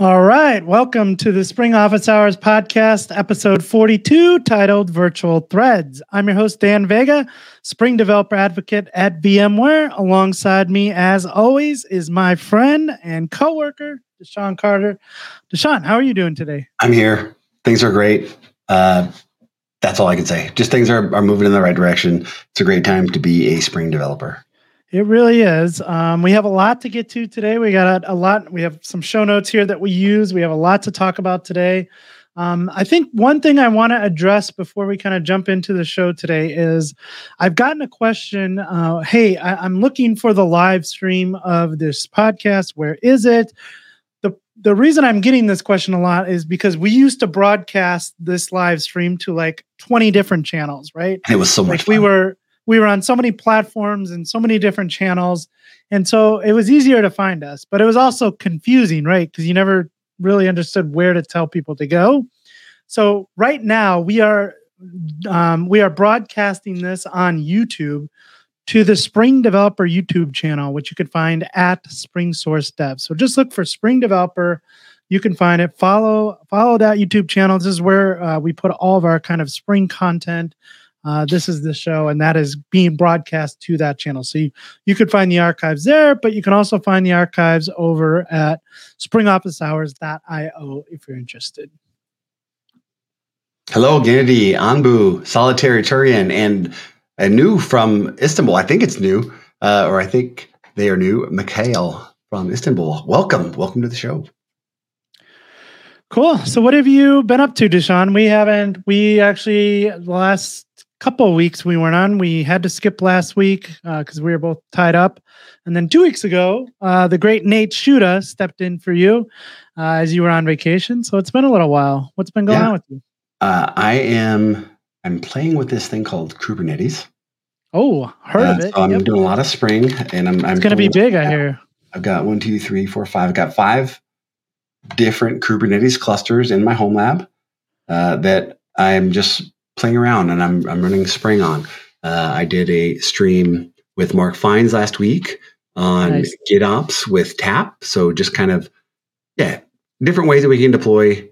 All right. Welcome to the Spring Office Hours podcast, episode 42, titled Virtual Threads. I'm your host, Dan Vega, Spring Developer Advocate at VMware. Alongside me, as always, is my friend and coworker, DaShaun Carter. DaShaun, how are you doing today? I'm here. Things are great. Uh, that's all I can say. Just things are, are moving in the right direction. It's a great time to be a Spring developer. It really is. Um, we have a lot to get to today. We got a, a, lot. We have some show notes here that we use. We have a lot to talk about today. Um, I think one thing I want to address before we kind of jump into the show today is I've gotten a question. Uh, hey, I, I'm looking for the live stream of this podcast. Where is it? The, the reason I'm getting this question a lot is because we used to broadcast this live stream to like 20 different channels, right? It was so much like fun. we were we were on so many platforms and so many different channels. And so it was easier to find us, but it was also confusing, right? Because you never really understood where to tell people to go. So right now we are um, we are broadcasting this on YouTube to the Spring Developer YouTube channel, which you can find at Spring Source Dev. So just look for Spring Developer. You can find it. Follow follow that YouTube channel. This is where uh, we put all of our kind of Spring content. Uh, this is the show, and that is being broadcast to that channel. So you, you could find the archives there, but you can also find the archives over at springofficehours.io if you're interested. Hello, Gennady, Anbu, Solitary Turian, and a new from Istanbul. I think it's new, uh, or I think they are new. Mikhail from Istanbul. Welcome. Welcome to the show. Cool. So, what have you been up to, DaShaun? We haven't, we actually, last couple weeks we weren't on. We had to skip last week because uh, we were both tied up. And then two weeks ago, uh, the great Nate Schutta stepped in for you uh, as you were on vacation. So it's been a little while. What's been going yeah. on with you? Uh, I am. I'm playing with this thing called Kubernetes. Oh, heard of uh, it. So I'm yep. doing a lot of Spring, and I'm. I'm it's going to be big, I hear. I've got one, two, three, four, five. I've got five different Kubernetes clusters in my home lab uh, that I'm just playing around and I'm, I'm running Spring on. Uh, I did a stream with Mark Fines last week on nice. GitOps with Tap. So just kind of, yeah, different ways that we can deploy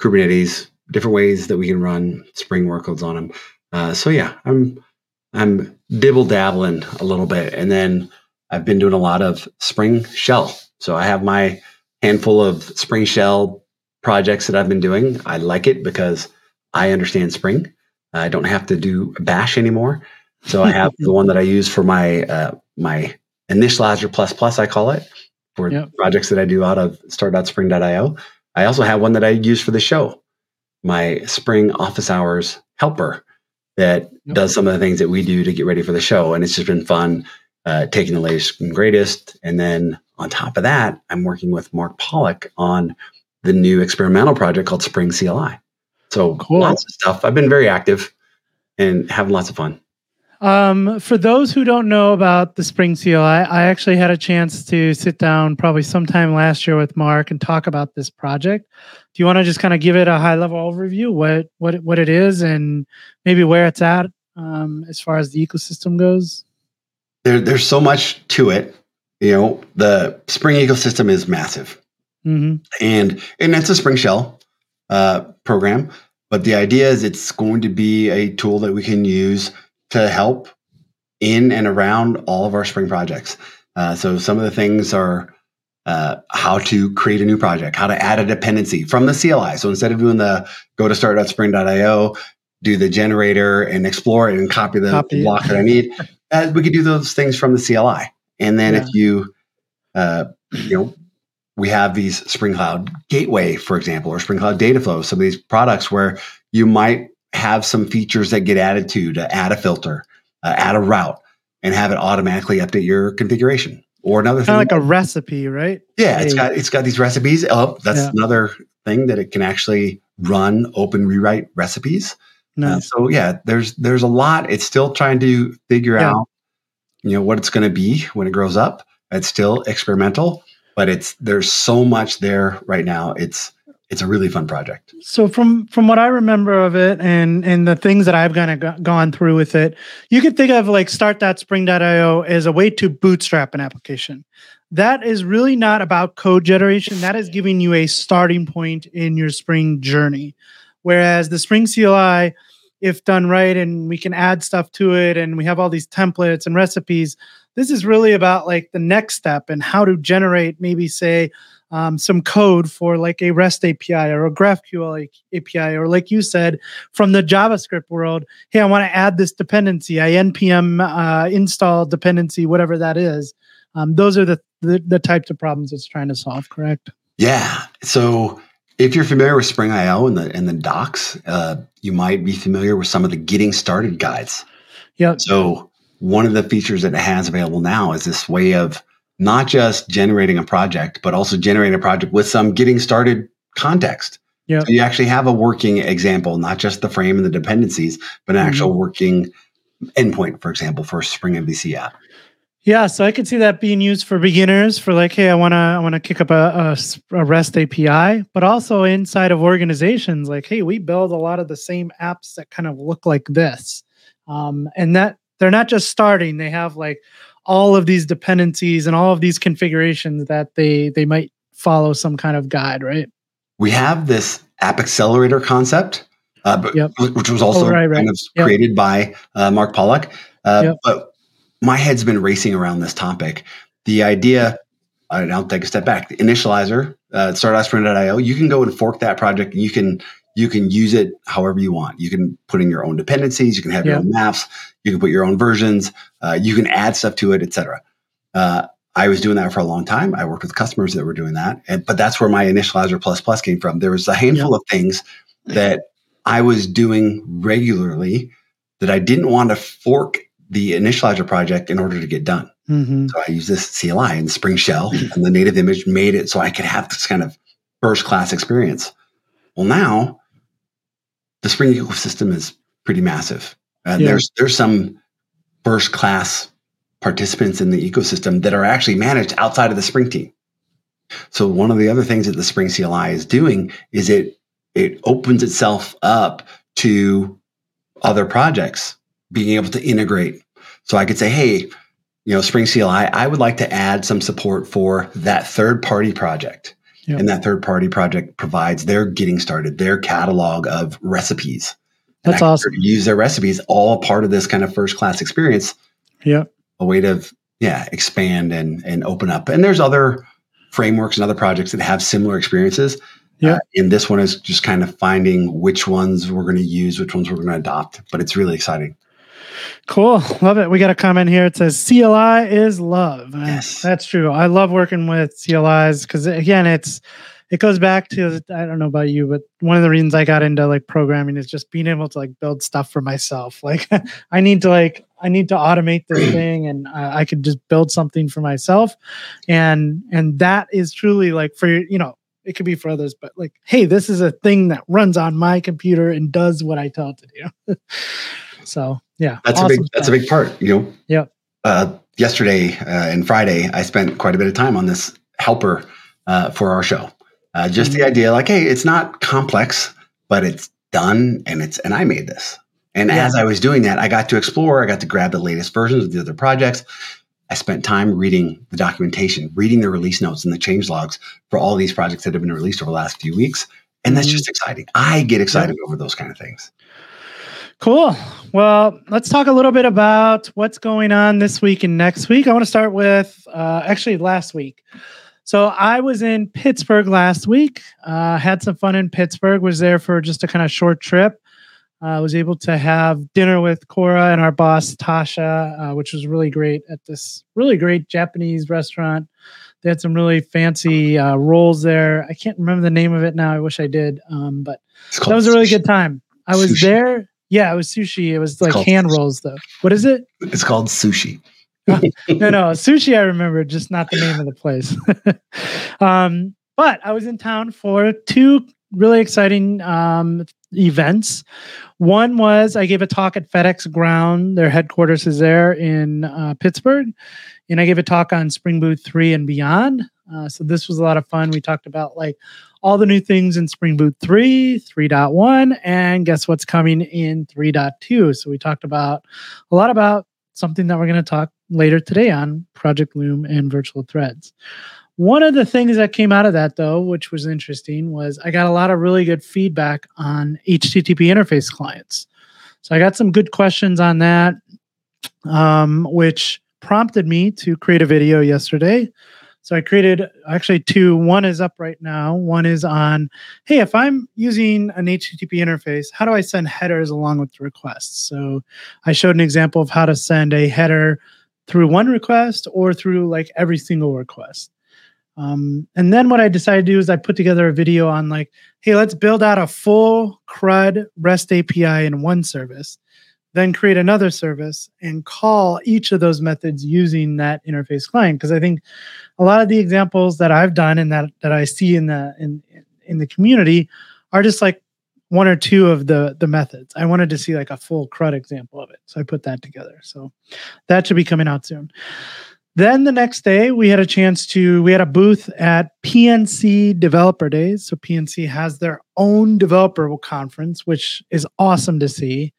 Kubernetes, different ways that we can run Spring workloads on them. Uh, so yeah, I'm I'm dibble dabbling a little bit, and then I've been doing a lot of Spring Shell. So I have my handful of Spring Shell projects that I've been doing. I like it because I understand Spring. I don't have to do Bash anymore. So I have the one that I use for my uh, my initializer plus plus I call it for yep. projects that I do out of start.spring.io. I also have one that I use for the show, my Spring Office Hours helper that yep. does some of the things that we do to get ready for the show, and it's just been fun uh, taking the latest and greatest. And then on top of that, I'm working with Mark Pollock on the new experimental project called Spring CLI. So cool. lots of stuff. I've been very active and having lots of fun. Um, for those who don't know about the Spring CLI, I actually had a chance to sit down probably sometime last year with Mark and talk about this project. Do you want to just kind of give it a high level overview, what what what it is, and maybe where it's at um, as far as the ecosystem goes? There, there's so much to it. You know, the Spring ecosystem is massive, mm-hmm. and and it's a Spring Shell uh, program. But the idea is it's going to be a tool that we can use to help in and around all of our Spring projects. Uh, so some of the things are uh, how to create a new project, how to add a dependency from the CLI. So instead of doing the go to start.spring.io, do the generator and explore it and copy the copy block that I need, uh, we could do those things from the CLI. And then yeah. if you, uh, you know, we have these Spring Cloud Gateway, for example, or Spring Cloud Dataflow, some of these products where you might have some features that get added to to add a filter, uh, add a route, and have it automatically update your configuration. Or another kind thing, like a recipe, right? Yeah, hey. it's got it's got these recipes. Oh, that's yeah. another thing that it can actually run OpenRewrite recipes. Nice. Uh, so yeah, there's there's a lot. It's still trying to figure yeah. out, you know, what it's going to be when it grows up. It's still experimental but it's there's so much there right now. It's it's a really fun project. So from from what I remember of it and and the things that I've kind of go- gone through with it, you could think of like start.spring.io as a way to bootstrap an application. That is really not about code generation. That is giving you a starting point in your Spring journey. Whereas the Spring CLI, if done right and we can add stuff to it and we have all these templates and recipes, this is really about like the next step and how to generate maybe say um, some code for like a REST API or a GraphQL API, or like you said, from the JavaScript world, hey, I want to add this dependency, I npm uh, install dependency, whatever that is. Um, those are the, the the types of problems it's trying to solve. Correct? Yeah. So if you're familiar with Spring IO and the and the docs, uh, you might be familiar with some of the getting started guides. Yeah. So one of the features that it has available now is this way of not just generating a project, but also generating a project with some getting started context. Yeah. So you actually have a working example, not just the frame and the dependencies, but an Mhm. actual working endpoint, for example, for a Spring MVC app. Yeah, so I could see that being used for beginners for like, hey, I want to I want to kick up a a REST API, but also inside of organizations, like, hey, we build a lot of the same apps that kind of look like this, um, and that they're not just starting; they have like all of these dependencies and all of these configurations that they they might follow some kind of guide, right? We have this app accelerator concept, uh, but, Yep. which was also Oh, right, right. kind of Yep. created by uh, Mark Pollock. Uh, Yep. But my head's been racing around this topic. The idea, I'll take a step back. The initializer, uh, start.spring.io, you can go and fork that project. And you can you can use it however you want. You can put in your own dependencies. You can have your own maps. You can put your own versions. Uh, you can add stuff to it, etc. Uh, I was doing that for a long time. I worked with customers that were doing that, and, but that's where my initializer plus plus came from. There was a handful of things that I was doing regularly that I didn't want to fork the initializer project in order to get done. Mm-hmm. So I used this CLI and Spring Shell and the native image made it so I could have this kind of first class experience. Well, now the Spring ecosystem is pretty massive. And Yeah. there's there's some first class participants in the ecosystem that are actually managed outside of the Spring team. So one of the other things that the Spring CLI is doing is it it opens itself up to other projects being able to integrate. So I could say, hey, you know, Spring CLI, I would like to add some support for that third party project. Yeah. And that third party project provides their getting started, their catalog of recipes. And That's awesome. Use their recipes, all part of this kind of first class experience Yeah. a way to yeah expand and and open up and there's other frameworks and other projects that have similar experiences Yeah. Uh, and this one is just kind of finding which ones we're going to use which ones we're going to adopt but it's really exciting Cool. Love it. We got a comment here. It says CLI is love. Uh, Yes. That's true. I love working with CLIs because again, it's it goes back to I don't know about you, but one of the reasons I got into like programming is just being able to like build stuff for myself. Like I need to like I need to automate this thing and I, I could just build something for myself. And and that is truly like for you know, it could be for others, but like, hey, this is a thing that runs on my computer and does what I tell it to do. so yeah. that's a awesome big that's a big part you know Yeah. uh, yesterday uh, and friday i spent quite a bit of time on this helper uh, for our show uh, just the Mhm. idea like hey it's not complex but it's done and it's and i made this and Yeah. as i was doing that i got to explore i got to grab the latest versions of the other projects i spent time reading the documentation reading the release notes and the change logs for all these projects that have been released over the last few weeks and that's Mhm. just exciting i get excited over those kind of things Cool. Well, let's talk a little bit about what's going on this week and next week. I want to start with uh, actually last week. So I was in Pittsburgh last week. Uh, had some fun in Pittsburgh. Was there for just a kind of short trip. I was able to have dinner with Cora and our boss Tasha, uh, which was really great at this really great Japanese restaurant. They had some really fancy uh, rolls there. I can't remember the name of it now. I wish I did, um, but that was a really good time. I was there. Yeah, it was sushi. It was like hand sushi. rolls, though. What is it? it's called sushi No, no, sushi. I remember, just not the name of the place. um, but I was in town for two really exciting um, events. One was I gave a talk at FedEx Ground. Their headquarters is there in uh, Pittsburgh, and I gave a talk on Spring Boot three and beyond. Uh, so this was a lot of fun. We talked about like all the new things in Spring Boot 3, 3.1, and guess what's coming in 3.2. So we talked about a lot about something that we're going to talk later today on Project Loom and virtual threads. One of the things that came out of that, though, which was interesting, was I got a lot of really good feedback on HTTP interface clients. So I got some good questions on that, um, which prompted me to create a video yesterday so I created actually two. One is up right now. One is on, hey, if I'm using an HTTP interface, how do I send headers along with the requests? So I showed an example of how to send a header through one request or through like every single request. Um, and then what I decided to do is I put together a video on like, hey, let's build out a full CRUD REST API in one service then create another service and call each of those methods using that interface client. Because i think a lot of the examples that i've done and that that i see in the in in the community are just like one or two of the the methods. I wanted to see like a full crud example of it so i put that together. So that should be coming out soon. Then the next day we had a chance to we had a booth at pnc developer days. So pnc has their own developer conference which is awesome to see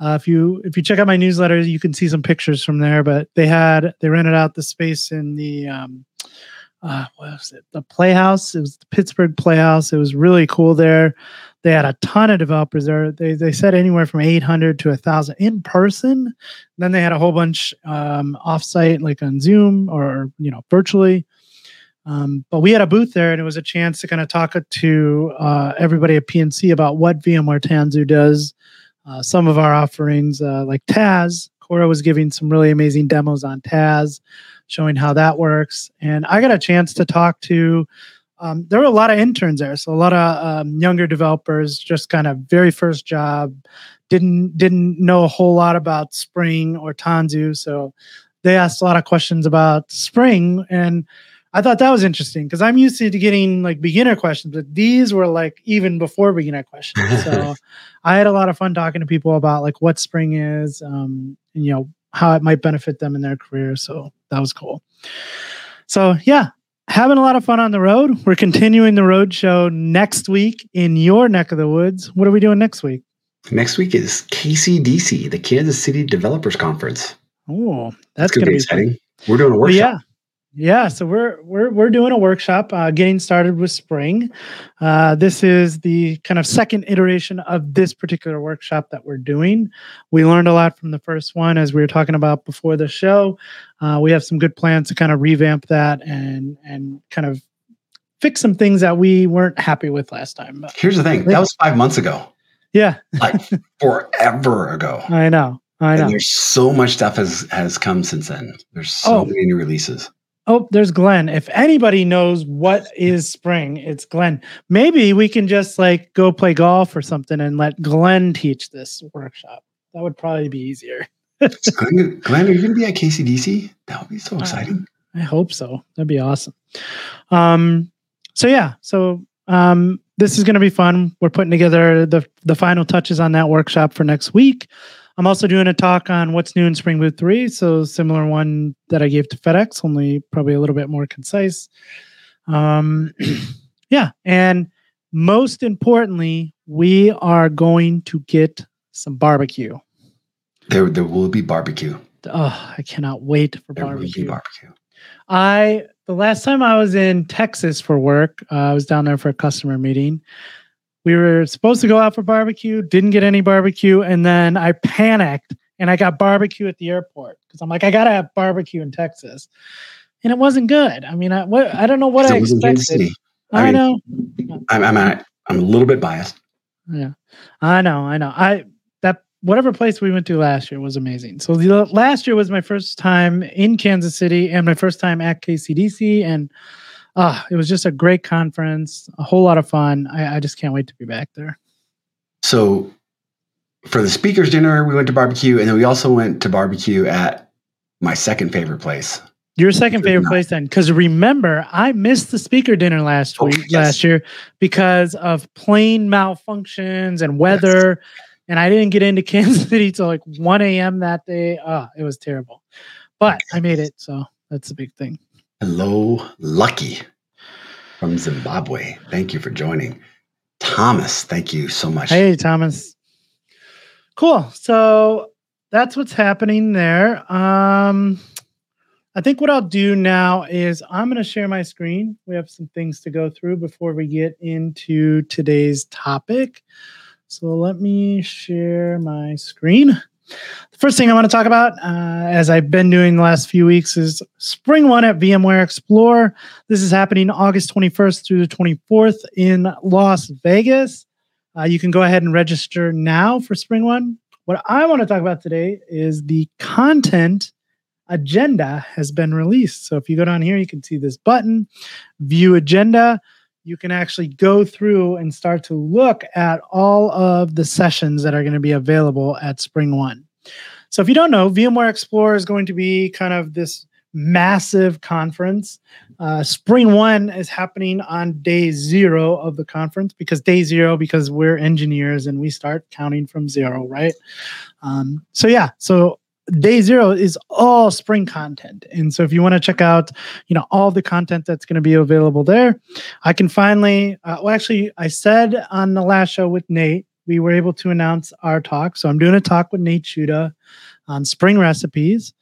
uh, if you if you check out my newsletter, you can see some pictures from there. But they had they rented out the space in the um, uh, what was it? The Playhouse. It was the Pittsburgh Playhouse. It was really cool there. They had a ton of developers there. They they said anywhere from 800 to 1,000 in person. Then they had a whole bunch um, offsite, like on Zoom or you know virtually. Um, but we had a booth there, and it was a chance to kind of talk to uh, everybody at PNC about what VMware Tanzu does, uh, some of our offerings, uh, like Taz. Cora was giving some really amazing demos on Taz, showing how that works. And I got a chance to talk to. Um, there were a lot of interns there, so a lot of um, younger developers, just kind of very first job, didn't didn't know a whole lot about Spring or Tanzu, so they asked a lot of questions about Spring and I thought that was interesting because I'm used to getting like beginner questions, but these were like even before beginner questions. So I had a lot of fun talking to people about like what spring is, um, and you know how it might benefit them in their career. So that was cool. So yeah, having a lot of fun on the road. We're continuing the road show next week in your neck of the woods. What are we doing next week? Next week is KCDC, the Kansas City Developers Conference. Oh, that's, that's going to be exciting. We're doing a workshop. Yeah. Yeah, so we're we're we're doing a workshop, uh, getting started with Spring. Uh, this is the kind of second iteration of this particular workshop that we're doing. We learned a lot from the first one, as we were talking about before the show. Uh, we have some good plans to kind of revamp that and and kind of fix some things that we weren't happy with last time. Here's the thing: that was five months ago. Yeah, like forever ago. I know. I know. And there's so much stuff has has come since then. There's so oh. many new releases. Oh, there's Glenn. If anybody knows what is spring, it's Glenn. Maybe we can just like go play golf or something and let Glenn teach this workshop. That would probably be easier. Glenn, Glenn, are you going to be at KCDC? That would be so uh, exciting. Uh, I hope so. That'd be awesome. Um, so yeah, so um, this is going to be fun. We're putting together the the final touches on that workshop for next week. I'm also doing a talk on what's new in Spring Boot 3. So, similar one that I gave to FedEx, only probably a little bit more concise. Um, yeah. And most importantly, we are going to get some barbecue. There, there will be barbecue. Oh, I cannot wait for there barbecue. Will be barbecue. I the last time I was in Texas for work, uh, I was down there for a customer meeting. We were supposed to go out for barbecue, didn't get any barbecue, and then I panicked and I got barbecue at the airport because I'm like, I gotta have barbecue in Texas, and it wasn't good. I mean, I what I don't know what I expected. I, I mean, know. I'm I'm I'm a little bit biased. Yeah, I know, I know. I that whatever place we went to last year was amazing. So the last year was my first time in Kansas City and my first time at KCDC, and uh, it was just a great conference, a whole lot of fun. I, I just can't wait to be back there. So, for the speakers dinner, we went to barbecue, and then we also went to barbecue at my second favorite place. Your second favorite not. place then, because remember, I missed the speaker dinner last Oh, week, yes. last year, because of plane malfunctions and weather, and I didn't get into Kansas City till like one a.m. that day. Oh, it was terrible, but I made it, so that's a big thing. Hello, Lucky from Zimbabwe. Thank you for joining. Thomas, thank you so much. Hey, Thomas. Cool. So that's what's happening there. Um, I think what I'll do now is I'm going to share my screen. We have some things to go through before we get into today's topic. So let me share my screen. The first thing I want to talk about, uh, as I've been doing the last few weeks, is Spring One at VMware Explore. This is happening August 21st through the 24th in Las Vegas. Uh, you can go ahead and register now for Spring One. What I want to talk about today is the content agenda has been released. So if you go down here, you can see this button, view agenda. You can actually go through and start to look at all of the sessions that are going to be available at Spring One. So if you don't know, VMware Explorer is going to be kind of this massive conference. Uh, Spring One is happening on day zero of the conference because day zero, because we're engineers and we start counting from zero, right? Um, so yeah, so day zero is all spring content. And so if you want to check out you know all the content that's going to be available there i can finally uh, well actually i said on the last show with nate we were able to announce our talk. So i'm doing a talk with Nate Schutta on spring recipes.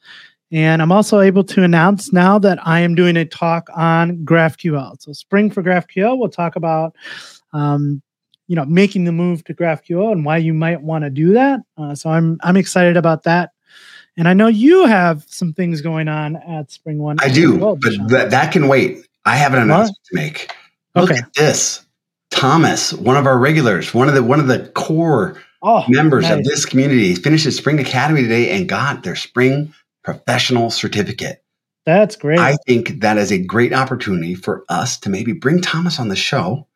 And i'm also able to announce now that i am doing a talk on graphql. So spring for graphql we'll talk about um, you know making the move to graphql and why you might want to do that. Uh, so i'm i'm excited about that and I know you have some things going on at Spring One. I do, well, but DaShaun. that, can wait. I have an announcement to make. Look Okay. at this. Thomas, one of our regulars, one of the one of the core oh, members of this community, finished his Spring Academy today and got their Spring Professional Certificate. That's great. I think that is a great opportunity for us to maybe bring Thomas on the show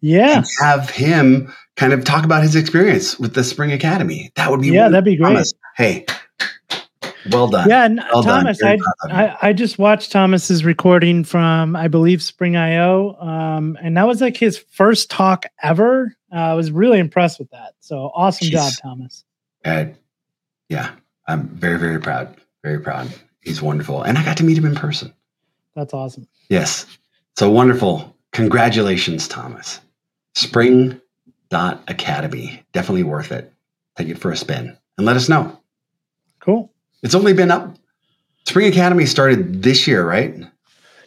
yeah, and have him kind of talk about his experience with the Spring Academy. That would be yeah, that'd be great. Thomas. Hey, well done. Yeah, Well. Thomas, Very I. I I just watched Thomas's recording from I believe Spring IO, um, and that was like his first talk ever. Uh, I was really impressed with that. So awesome job, Thomas. Uh, yeah, I'm very, very proud. Very proud. He's wonderful. And I got to meet him in person. That's awesome. Yes. So wonderful. Congratulations, Thomas. Spring dot academy. Definitely worth it. Take it for a spin and let us know. Cool. It's only been up. Spring Academy started this year, right?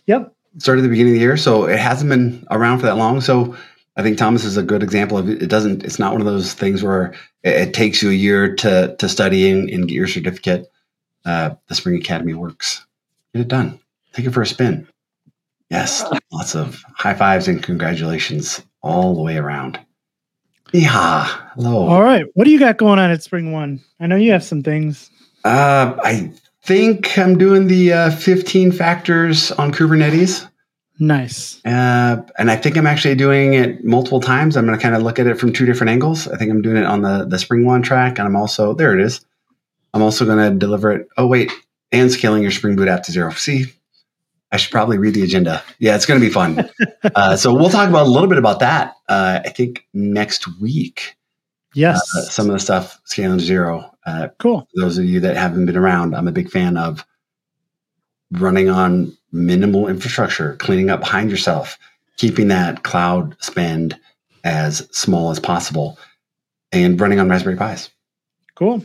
Yep. Started at the beginning of the year. So it hasn't been around for that long. So I think Thomas is a good example of it. It doesn't, it's not one of those things where it, it takes you a year to, to study and, and get your certificate. Uh, the Spring Academy works. Get it done. Take it for a spin. Yes. Lots of high fives and congratulations all the way around. Yeehaw. Hello. All right. What do you got going on at Spring One? I know you have some things. Uh, I think I'm doing the uh, 15 factors on Kubernetes. Nice. Uh, and I think I'm actually doing it multiple times. I'm going to kind of look at it from two different angles. I think I'm doing it on the, the Spring One track, and I'm also, there it is. I'm also going to deliver it. Oh, wait, and scaling your Spring Boot app to zero. See, I should probably read the agenda. Yeah, it's going to be fun. uh, so we'll talk about a little bit about that, uh, I think, next week. Yes. Uh, some of the stuff scaling to zero. Uh, cool. those of you that haven't been around, I'm a big fan of running on minimal infrastructure, cleaning up behind yourself, keeping that cloud spend as small as possible, and running on Raspberry Pis. Cool.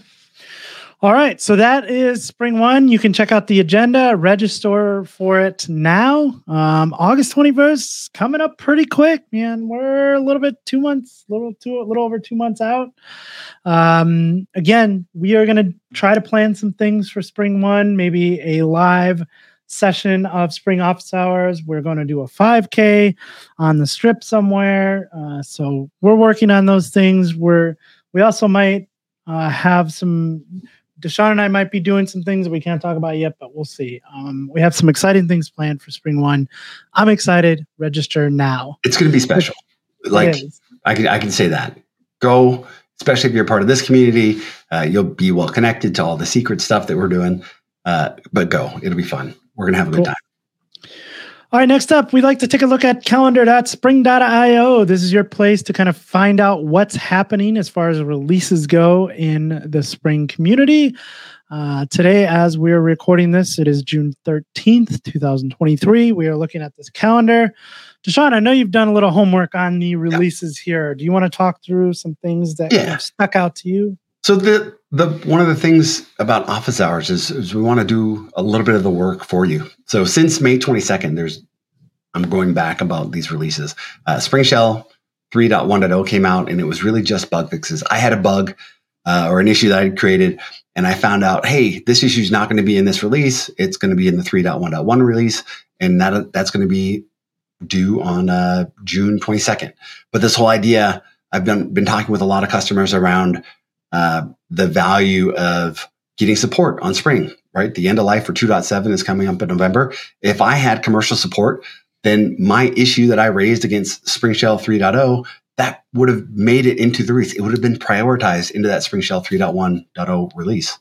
All right. So that is spring one. You can check out the agenda, register for it now. Um, August 21st, coming up pretty quick, man. We're a little bit two months, little two, a little over two months out. Um, again, we are going to try to plan some things for spring one, maybe a live session of spring office hours. We're going to do a 5K on the strip somewhere. Uh, so we're working on those things. We're, we also might uh, have some DaShaun and I might be doing some things that we can't talk about yet, but we'll see. Um, we have some exciting things planned for spring one. I'm excited. Register now. It's going to be special. Like I can, I can say that. Go, especially if you're part of this community. Uh, you'll be well connected to all the secret stuff that we're doing. Uh, but go, it'll be fun. we're going to have a cool. good time. All right, next up, we'd like to take a look at calendar.spring.io. This is your place to kind of find out what's happening as far as releases go in the Spring community. Uh, today, as we're recording this, it is June 13th, 2023. We are looking at this calendar. DaShaun, I know you've done a little homework on the releases yeah. here. Do you want to talk through some things that yeah. stuck out to you? So the the one of the things about office hours is, is we want to do a little bit of the work for you. So since May 22nd, there's I'm going back about these releases. Uh, Spring Shell 3.1.0 came out, and it was really just bug fixes. I had a bug uh, or an issue that I had created, and I found out, hey, this issue is not going to be in this release. It's going to be in the 3.1.1 release, and that that's going to be due on uh, June 22nd. But this whole idea, I've been been talking with a lot of customers around uh, the value of getting support on Spring, right? The end of life for 2.7 is coming up in November. If I had commercial support, then my issue that I raised against Spring Shell 3.0, that would have made it into the release. It would have been prioritized into that Spring Shell 3.1.0 release.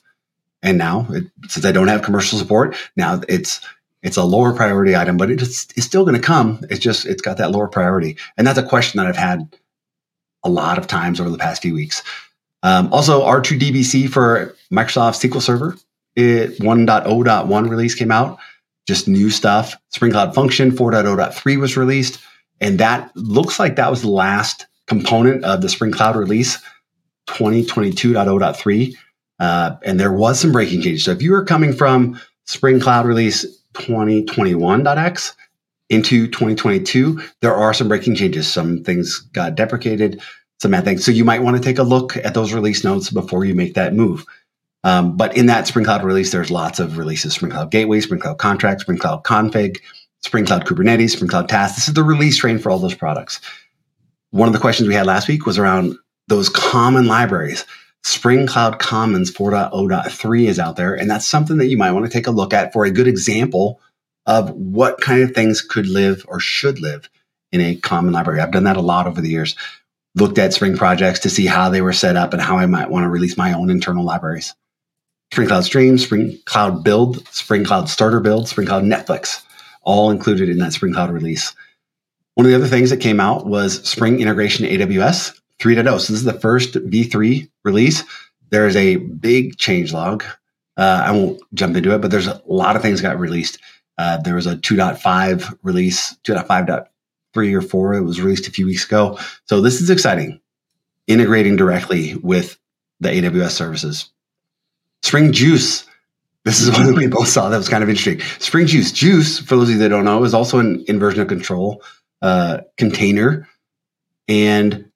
And now, it, since I don't have commercial support, now it's it's a lower priority item, but it's, it's still going to come. It's just it's got that lower priority, and that's a question that I've had a lot of times over the past few weeks. Um, also, R2DBC for Microsoft SQL Server, it 1.0.1 release came out, just new stuff. Spring Cloud Function 4.0.3 was released, and that looks like that was the last component of the Spring Cloud release 2022.0.3. Uh, and there was some breaking changes. So if you are coming from Spring Cloud release 2021.x into 2022, there are some breaking changes. Some things got deprecated, things. So you might want to take a look at those release notes before you make that move. Um, but in that Spring Cloud release, there's lots of releases: Spring Cloud Gateway, Spring Cloud Contract, Spring Cloud Config, Spring Cloud Kubernetes, Spring Cloud Task. This is the release train for all those products. One of the questions we had last week was around those common libraries. Spring Cloud Commons 4.0.3 is out there, and that's something that you might want to take a look at for a good example of what kind of things could live or should live in a common library. I've done that a lot over the years looked at Spring projects to see how they were set up and how I might want to release my own internal libraries. Spring Cloud Stream, Spring Cloud Build, Spring Cloud Starter Build, Spring Cloud Netflix, all included in that Spring Cloud release. One of the other things that came out was Spring Integration AWS 3.0. So this is the first V3 release. There is a big change log. Uh, I won't jump into it, but there's a lot of things got released. Uh, there was a 2.5 release, 2.5 three or four. It was released a few weeks ago. So this is exciting, integrating directly with the AWS services. Spring Guice. This is one that we both saw that was kind of interesting. Spring Guice. Guice, for those of you that don't know, is also an inversion of control uh, container. And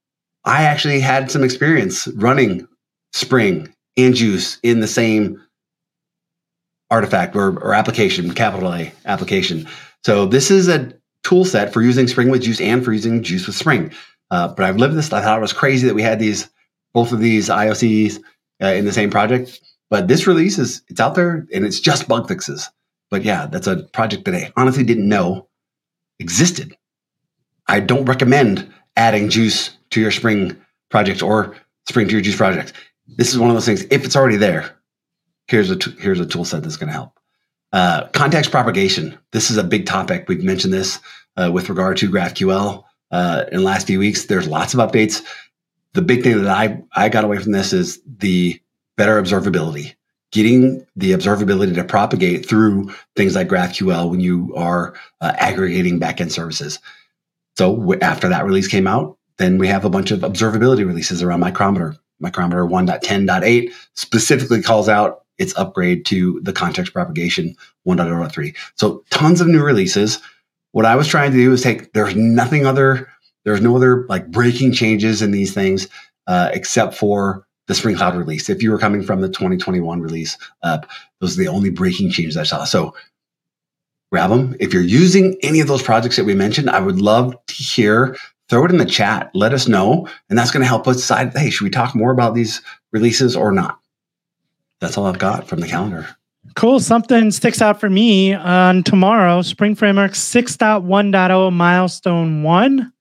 I actually had some experience running Spring and Guice in the same artifact or, or application, capital A application. So this is a tool set for using Spring with Guice and for using Guice with Spring. Uh, but I've lived this. I thought it was crazy that we had these both of these IOCs uh, in the same project. But this release is it's out there and it's just bug fixes. But yeah, that's a project that I honestly didn't know existed. I don't recommend adding Guice to your Spring project or Spring to your Guice project. This is one of those things. If it's already there, here's a t- here's a tool set that's going to help. Uh, context propagation. This is a big topic. We've mentioned this uh, with regard to GraphQL uh, in the last few weeks. There's lots of updates. The big thing that I, I got away from this is the better observability, getting the observability to propagate through things like GraphQL when you are uh, aggregating backend services. So w- after that release came out, then we have a bunch of observability releases around Micrometer. Micrometer 1.10.8 specifically calls out its upgrade to the context propagation 1.0.3. So tons of new releases. What I was trying to do is take there's nothing other there's no other like breaking changes in these things uh, except for the Spring Cloud release. If you were coming from the 2021 release up, those are the only breaking changes I saw. So grab them. If you're using any of those projects that we mentioned, I would love to hear. Throw it in the chat. Let us know, and that's going to help us decide. Hey, should we talk more about these releases or not? That's all I've got from the calendar. Cool. Something sticks out for me on tomorrow, Spring Framework 6.1.0 milestone one.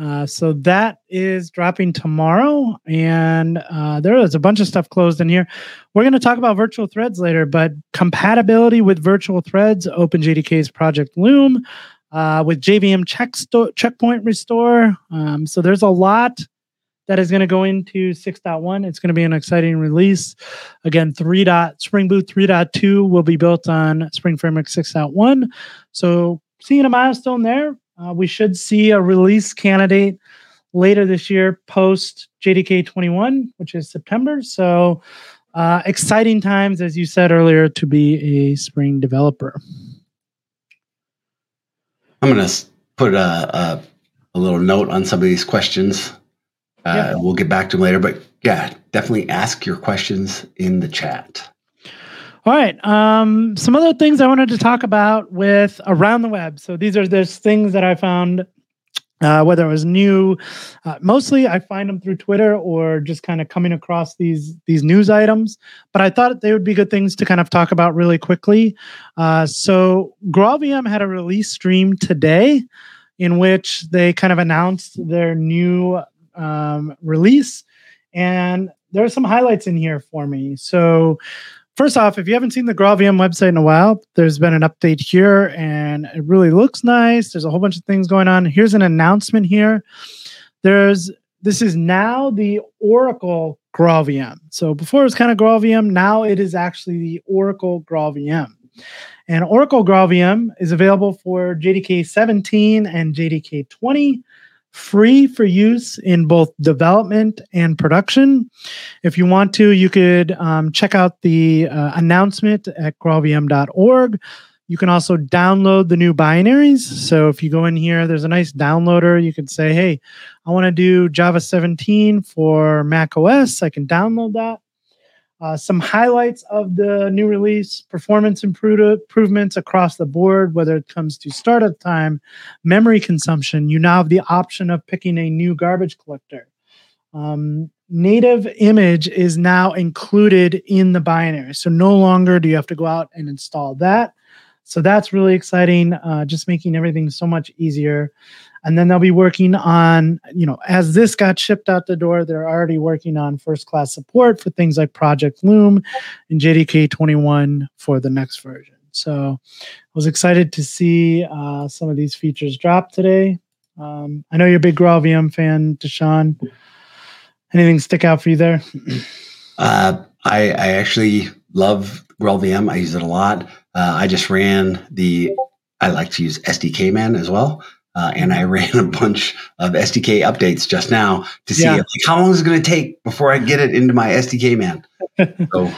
Uh, so that is dropping tomorrow, and uh, there is a bunch of stuff closed in here. We're going to talk about virtual threads later, but compatibility with virtual threads, OpenJDK's Project Loom, uh, with JVM check sto- checkpoint restore. Um, so there's a lot that is going to go into 6.1. It's going to be an exciting release. Again, 3. Dot, Spring Boot 3.2 will be built on Spring Framework 6.1. So seeing a milestone there. Uh, we should see a release candidate later this year post JDK 21, which is September. So uh, exciting times, as you said earlier, to be a Spring developer. I'm going to put a, a, a little note on some of these questions uh, yeah. We'll get back to them later, but yeah, definitely ask your questions in the chat. All right. Um, some other things I wanted to talk about with around the web. So these are there's things that I found, uh, whether it was new. Uh, mostly, I find them through Twitter or just kind of coming across these these news items. But I thought they would be good things to kind of talk about really quickly. Uh, so GraalVM had a release stream today in which they kind of announced their new um, release. And there are some highlights in here for me. So, first off, if you haven't seen the GraalVM website in a while, there's been an update here and it really looks nice. There's a whole bunch of things going on. Here's an announcement here. There's this is now the Oracle GraalVM. So before it was kind of GraalVM, now it is actually the Oracle GraalVM. And Oracle GraalVM is available for JDK 17 and JDK 20 free for use in both development and production. If you want to, you could um, check out the uh, announcement at graalvm.org. You can also download the new binaries. So if you go in here, there's a nice downloader. You can say, hey, I want to do Java 17 for Mac OS. I can download that. Uh, some highlights of the new release performance improvements across the board, whether it comes to startup time, memory consumption. You now have the option of picking a new garbage collector. Um, native image is now included in the binary. So no longer do you have to go out and install that. So that's really exciting, uh, just making everything so much easier and then they'll be working on you know as this got shipped out the door they're already working on first class support for things like project loom and jdk 21 for the next version. So i was excited to see uh, some of these features drop today. Um, i know you're a big GraalVM fan DaShaun. Anything stick out for you there? Uh, I, I actually love GraalVM i use it a lot. Uh, i just ran the i like to use SDKMAN as well uh, and I ran a bunch of SDK updates just now to see yeah. like, how long is it going to take before I get it into my SDKMAN. so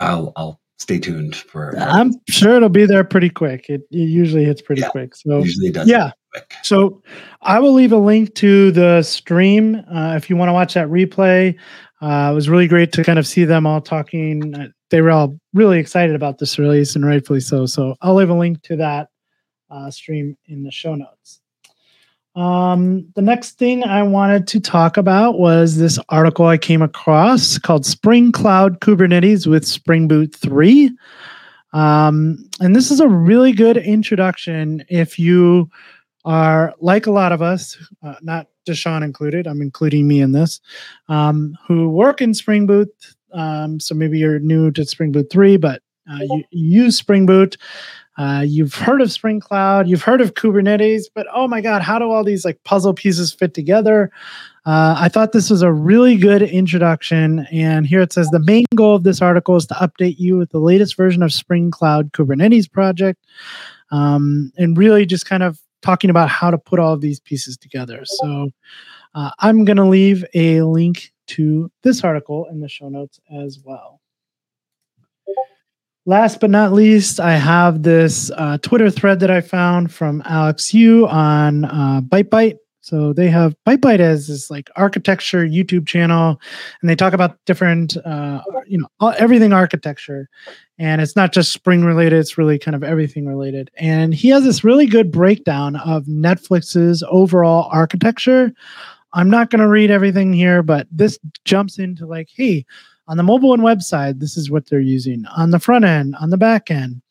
I'll, I'll stay tuned for. I'm sure it'll be there pretty quick. It, it usually hits pretty yeah, quick. So usually does. Yeah. So I will leave a link to the stream uh, if you want to watch that replay. Uh, it was really great to kind of see them all talking. Uh, they were all really excited about this release, and rightfully so. So I'll leave a link to that uh, stream in the show notes. Um, the next thing I wanted to talk about was this article I came across called Spring Cloud Kubernetes with Spring Boot 3. Um, and this is a really good introduction if you are like a lot of us, uh, not DaShaun included, I'm including me in this, um, who work in Spring Boot. Um, so maybe you're new to Spring Boot 3, but uh, you, you use Spring Boot uh, you've heard of Spring Cloud, you've heard of Kubernetes, but oh my God, how do all these like puzzle pieces fit together? Uh, I thought this was a really good introduction. And here it says the main goal of this article is to update you with the latest version of Spring Cloud Kubernetes project, um, and really just kind of talking about how to put all of these pieces together. So uh, I'm going to leave a link to this article in the show notes as well. Last but not least, I have this uh, Twitter thread that I found from Alex Yu on uh, ByteByte. So they have ByteByte as this like architecture YouTube channel, and they talk about different, uh, you know, everything architecture. And it's not just Spring related; it's really kind of everything related. And he has this really good breakdown of Netflix's overall architecture. I'm not going to read everything here, but this jumps into like, hey, on the mobile and web side, this is what they're using. On the front end, on the back end.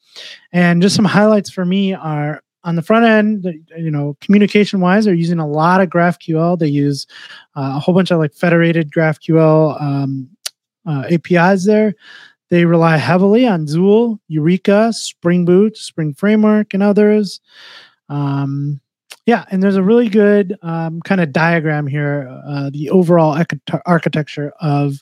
And just some highlights for me are on the front end, you know, communication wise, they're using a lot of GraphQL. They use uh, a whole bunch of like federated GraphQL um, uh, APIs there. They rely heavily on Zuul, Eureka, Spring Boot, Spring Framework, and others. Um, yeah, and there's a really good um, kind of diagram here, uh, the overall architecture of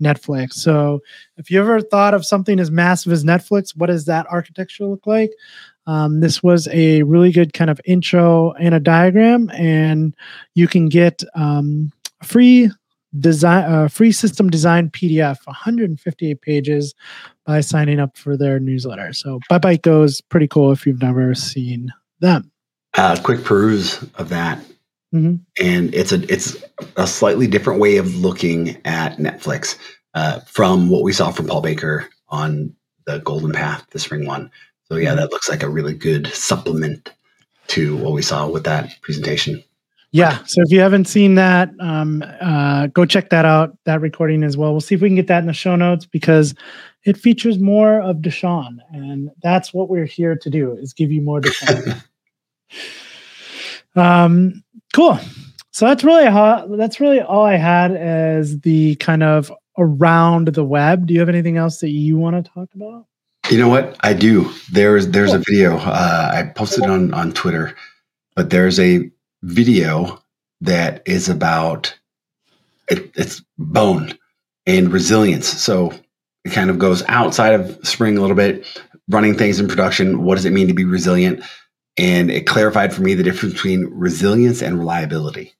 Netflix. So, if you ever thought of something as massive as Netflix, what does that architecture look like? Um, this was a really good kind of intro and a diagram, and you can get um, free design uh, free system design PDF, 158 pages, by signing up for their newsletter. So ByteByteGo's pretty cool if you've never seen them. Uh, quick peruse of that, mm-hmm. and it's a it's a slightly different way of looking at Netflix uh, from what we saw from Paul Bakker on the Golden Path, the spring one. So yeah, mm-hmm. that looks like a really good supplement to what we saw with that presentation. Yeah. So if you haven't seen that, um, uh, go check that out, that recording as well. We'll see if we can get that in the show notes because it features more of DaShaun. And that's what we're here to do is give you more DaShaun. um, cool. So that's really how, that's really all I had as the kind of around the web. Do you have anything else that you want to talk about? You know what? I do. There's there's a video uh, I posted on on Twitter, but there's a video that is about it, it's bone and resilience. So it kind of goes outside of Spring a little bit, running things in production. What does it mean to be resilient? And it clarified for me the difference between resilience and reliability.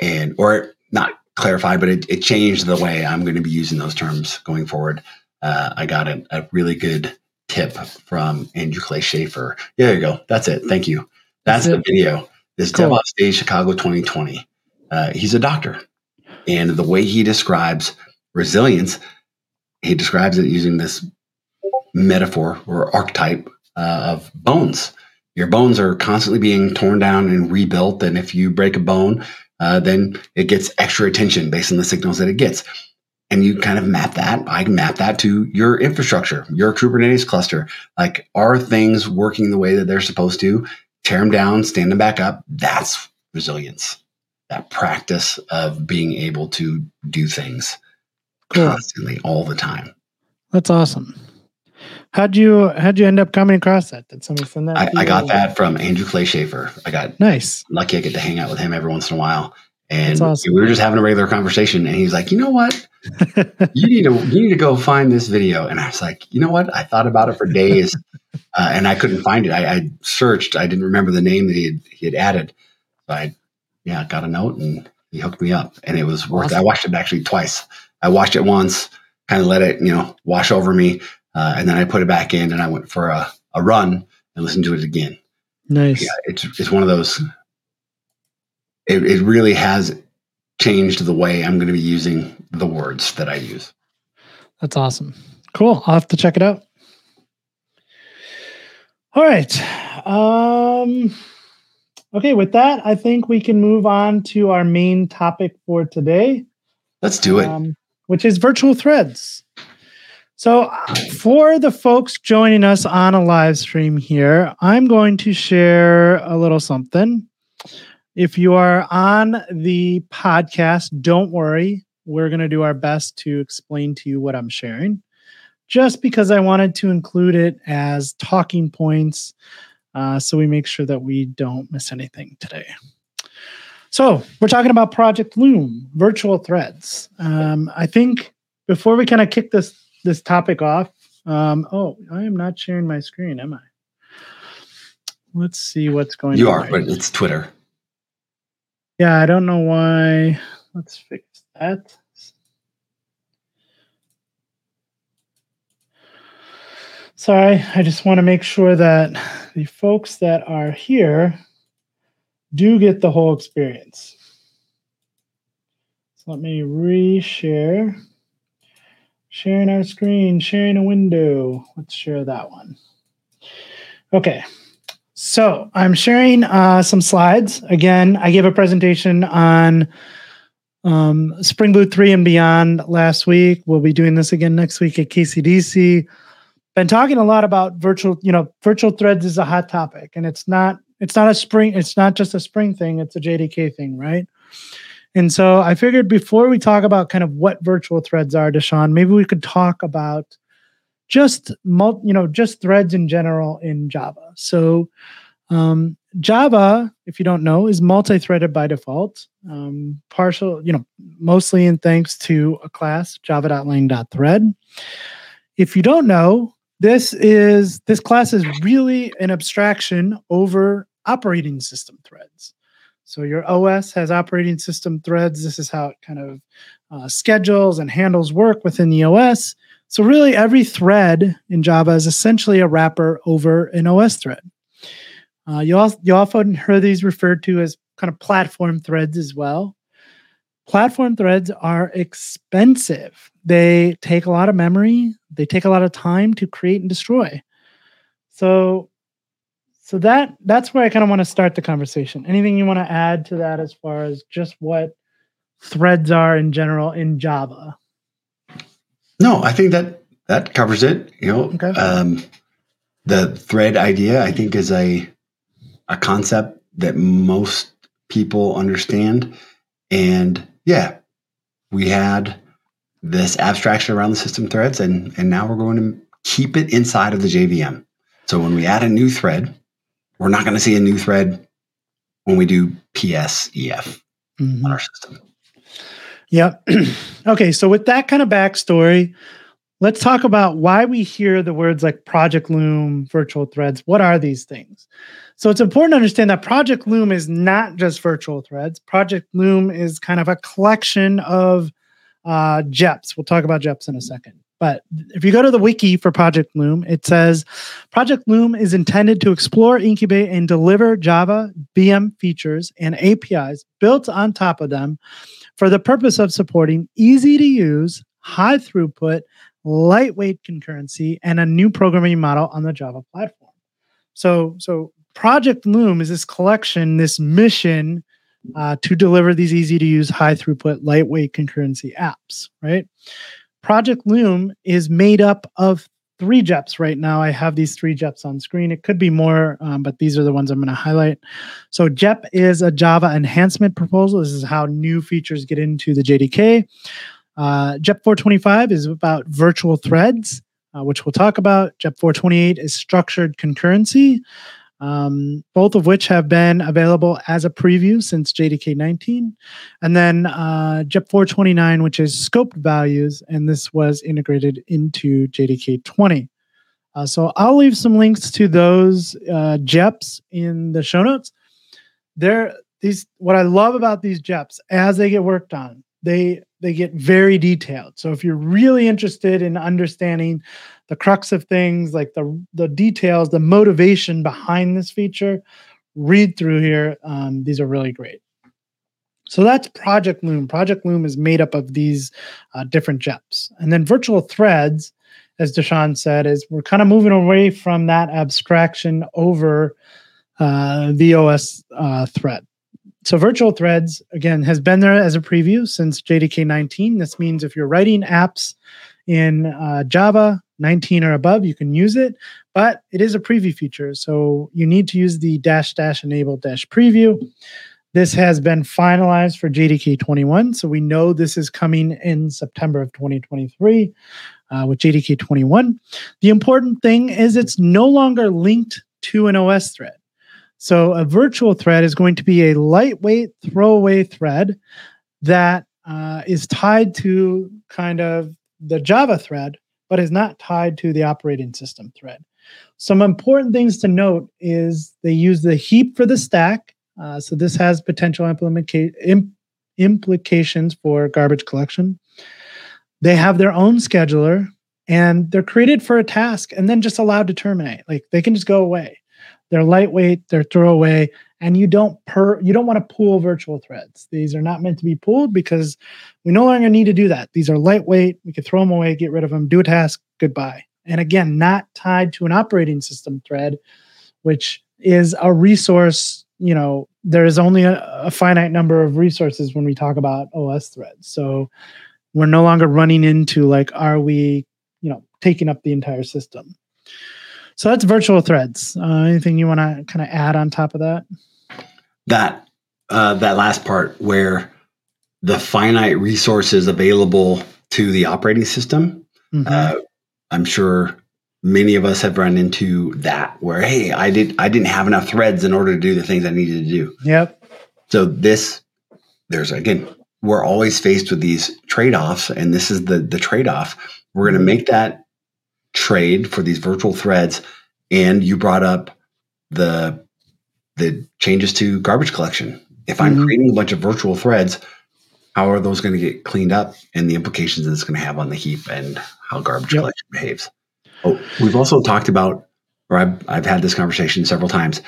And, or not clarified, but it, it changed the way I'm going to be using those terms going forward. Uh, I got a, a, really good tip from Andrew Clay. Yeah, there you go. That's it. Thank you. That's, That's the video. This cool. DevOps Day Chicago 2020. Uh, he's a doctor. And the way he describes resilience, he describes it using this metaphor or archetype uh, of bones. Your bones are constantly being torn down and rebuilt. And if you break a bone, uh, then it gets extra attention based on the signals that it gets. And you kind of map that. I map that to your infrastructure, your Kubernetes cluster. Like, are things working the way that they're supposed to? tear them down, stand them back up. That's resilience. That practice of being able to do things cool. constantly all the time. That's awesome. How'd you how'd you end up coming across that? Did somebody send that? I, I got that from Andrew Clay Shafer. I got nice. Lucky I get to hang out with him every once in a while. And awesome. we were just having a regular conversation, and he's like, "You know what? you need to you need to go find this video." And I was like, "You know what? I thought about it for days, uh, and I couldn't find it. I, I, searched. I didn't remember the name that he had, he had added. So I, yeah, got a note, and he hooked me up, and it was worth. Awesome. it. I watched it actually twice. I watched it once, kind of let it, you know, wash over me, uh, and then I put it back in, and I went for a, a run and listened to it again. Nice. Yeah, it's it's one of those it, it really has changed the way I'm going to be using the words that I use. That's awesome. Cool. I'll have to check it out. All right. Um, okay, with that, I think we can move on to our main topic for today. Let's do it. Um, which is virtual threads. So, uh, for the folks joining us on a live stream here, I'm going to share a little something. If you are on the podcast, don't worry. We're going to do our best to explain to you what I'm sharing, just because I wanted to include it as talking points uh, so we make sure that we don't miss anything today. So, we're talking about Project Loom, virtual threads. Um, I think before we kind of kick this this topic off, um, oh, I am not sharing my screen, am I? Let's see what's going you on. You are, but it's Twitter. Yeah, I don't know why. Let's fix that. Sorry, I just want to make sure that the folks that are here do get the whole experience. So let me reshare. Sharing our screen, sharing a window. Let's share that one. Okay, so I'm sharing uh, some slides. Again, I gave a presentation on um, Spring Boot 3 and beyond last week. We'll be doing this again next week at KCDC. been talking a lot about virtual, you know, virtual threads is a hot topic and it's not it's not a spring it's not just a spring thing, it's a JDK thing, right? And so I figured before we talk about kind of what virtual threads are, DaShaun, maybe we could talk about just mul- you know just threads in general in Java. So um, Java, if you don't know, is multi-threaded by default. Um, partial, you know, mostly in thanks to a class java.lang.thread. If you don't know, this is this class is really an abstraction over operating system threads. So your OS has operating system threads. This is how it kind of uh, schedules and handles work within the OS. So really, every thread in Java is essentially a wrapper over an OS thread. Uh, you, you often hear these referred to as kind of platform threads as well. Platform threads are expensive. They take a lot of memory. They take a lot of time to create and destroy. So, so that that's where I kind of want to start the conversation. Anything you want to add to that as far as just what threads are in general in Java? No, I think that that covers it. You know, okay. um, the thread idea I think is a a concept that most people understand. And yeah, we had this abstraction around the system threads, and, and now we're going to keep it inside of the JVM. So when we add a new thread, we're not going to see a new thread when we do PSEF mm-hmm. on our system. Yep. okay, so with that kind of backstory, let's talk about why we hear the words like Project Loom, virtual threads. What are these things? So it's important to understand that Project Loom is not just virtual threads. Project Loom is kind of a collection of uh, JEPs. We'll talk about JEPs in a second. But if you go to the wiki for Project Loom, it says Project Loom is intended to explore, incubate, and deliver Java VM features and APIs built on top of them for the purpose of supporting easy to use, high throughput, lightweight concurrency, and a new programming model on the Java platform. So, so Project Loom is this collection, this mission uh, to deliver these easy to use, high throughput, lightweight concurrency apps, right? Project Loom is made up of three JEPs right now. I have these three JEPs on screen. It could be more, um, but these are the ones I'm going to highlight. So, JEP is a Java enhancement proposal. This is how new features get into the JDK. Uh, JEP 425 is about virtual threads, uh, which we'll talk about. JEP 428 is structured concurrency um, both of which have been available as a preview since JDK 19. And then uh, JEP 429, which is scoped values, and this was integrated into JDK 20. Uh, so I'll leave some links to those uh, JEPs in the show notes. There, these what I love about these JEPs as they get worked on, they they get very detailed. So if you're really interested in understanding the crux of things, like the the details, the motivation behind this feature, read through here. Um, these are really great. So that's Project Loom. Project Loom is made up of these uh, different JEPs, and then virtual threads, as DaShaun said, is we're kind of moving away from that abstraction over uh, the OS uh, thread. So virtual threads again has been there as a preview since JDK 19. This means if you're writing apps in uh, Java 19 or above, you can use it, but it is a preview feature. So you need to use the dash dash enable dash preview. This has been finalized for JDK 21. So we know this is coming in September of 2023 uh, with JDK 21. The important thing is it's no longer linked to an OS thread. So a virtual thread is going to be a lightweight throwaway thread that uh, is tied to kind of the Java thread, but is not tied to the operating system thread. Some important things to note is they use the heap for the stack. Uh, so this has potential implementa- imp- implications for garbage collection. They have their own scheduler and they're created for a task and then just allowed to terminate. Like they can just go away. They're lightweight, they're throwaway, and you don't per you don't want to pool virtual threads. These are not meant to be pooled because we no longer need to do that. These are lightweight. We can throw them away, get rid of them, do a task, goodbye. And again, not tied to an operating system thread, which is a resource. You know, there is only a, a finite number of resources when we talk about OS threads. So we're no longer running into like, are we, you know, taking up the entire system? So that's virtual threads. Uh, anything you want to kind of add on top of that? That uh, that last part where the finite resources available to the operating system. Mm-hmm. Uh, I'm sure many of us have run into that where hey, I did I didn't have enough threads in order to do the things I needed to do. Yep. So this there's again we're always faced with these trade-offs and this is the the trade-off. We're going to make that trade for these virtual threads and you brought up the the changes to garbage collection. If I'm mm-hmm. creating a bunch of virtual threads, how are those going to get cleaned up and the implications that it's going to have on the heap and how garbage yep. collection behaves? Oh, we've also talked about, or I've, I've had this conversation several times.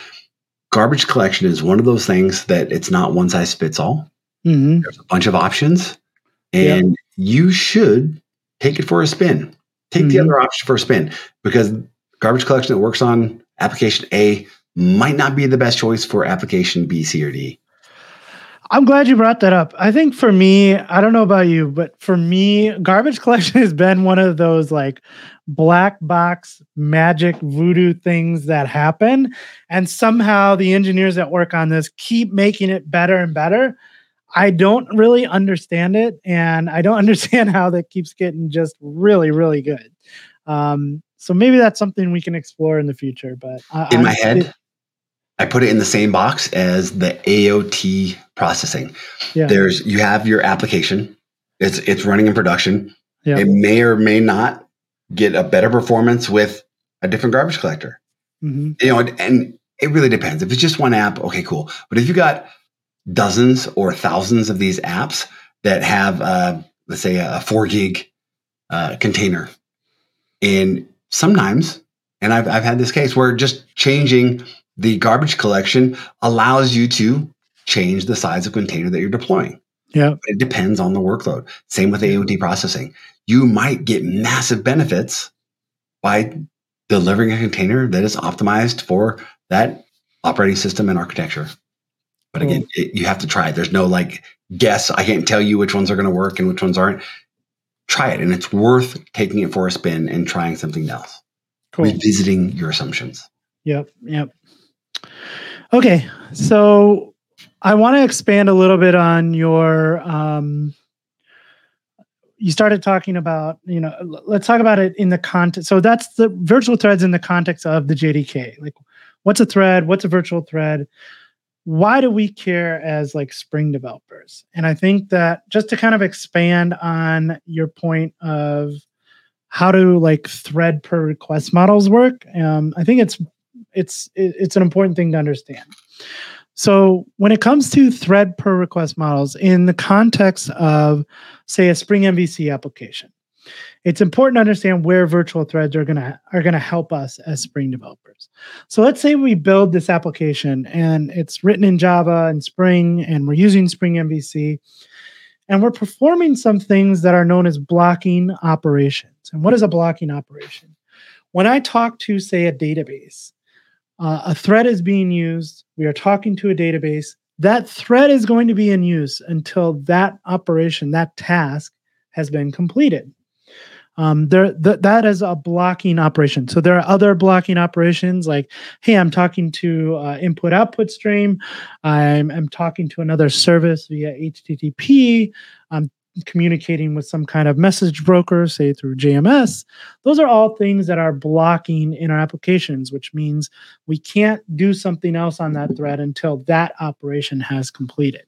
Garbage collection is one of those things that it's not one size fits all. Mm-hmm. There's a bunch of options, and yep. you should take it for a spin. Take mm-hmm. the other option for a spin because garbage collection that works on application A might not be the best choice for application B, C, or D. I'm glad you brought that up. I think for me, I don't know about you, but for me, garbage collection has been one of those like black box magic voodoo things that happen. And somehow the engineers that work on this keep making it better and better. I don't really understand it. And I don't understand how that keeps getting just really, really good. Um, so maybe that's something we can explore in the future. But in I'm, my head, it, I put it in the same box as the AOT processing. Yeah. There's you have your application. It's it's running in production. Yeah. It may or may not get a better performance with a different garbage collector. Mm-hmm. You know, and it really depends. If it's just one app, okay, cool. But if you got dozens or thousands of these apps that have, uh, let's say, a four gig uh, container, and sometimes, and I've I've had this case where just changing the garbage collection allows you to change the size of container that you're deploying. Yeah. It depends on the workload. Same with AOT processing. You might get massive benefits by delivering a container that is optimized for that operating system and architecture. But again, it, you have to try it. There's no like guess. I can't tell you which ones are going to work and which ones aren't. Try it, and it's worth taking it for a spin and trying something else. Cool. Revisiting your assumptions. Yep. Yep. Okay, so I want to expand a little bit on your. Um, you started talking about, you know, let's talk about it in the context. So that's the virtual threads in the context of the JDK. Like, what's a thread? What's a virtual thread? Why do we care as like Spring developers? And I think that just to kind of expand on your point of how do like thread per request models work, um, I think it's it's it's an important thing to understand. So when it comes to thread per request models in the context of say a Spring MVC application, it's important to understand where virtual threads are gonna are gonna help us as Spring developers. So let's say we build this application and it's written in Java and Spring and we're using Spring MVC and we're performing some things that are known as blocking operations. And what is a blocking operation? When I talk to say a database uh, a thread is being used. We are talking to a database. That thread is going to be in use until that operation, that task has been completed. Um, there, th- that is a blocking operation. So there are other blocking operations like, hey, I'm talking to uh, input output stream. I'm, I'm talking to another service via HTTP. I'm communicating with some kind of message broker, say through JMS, those are all things that are blocking in our applications, which means we can't do something else on that thread until that operation has completed.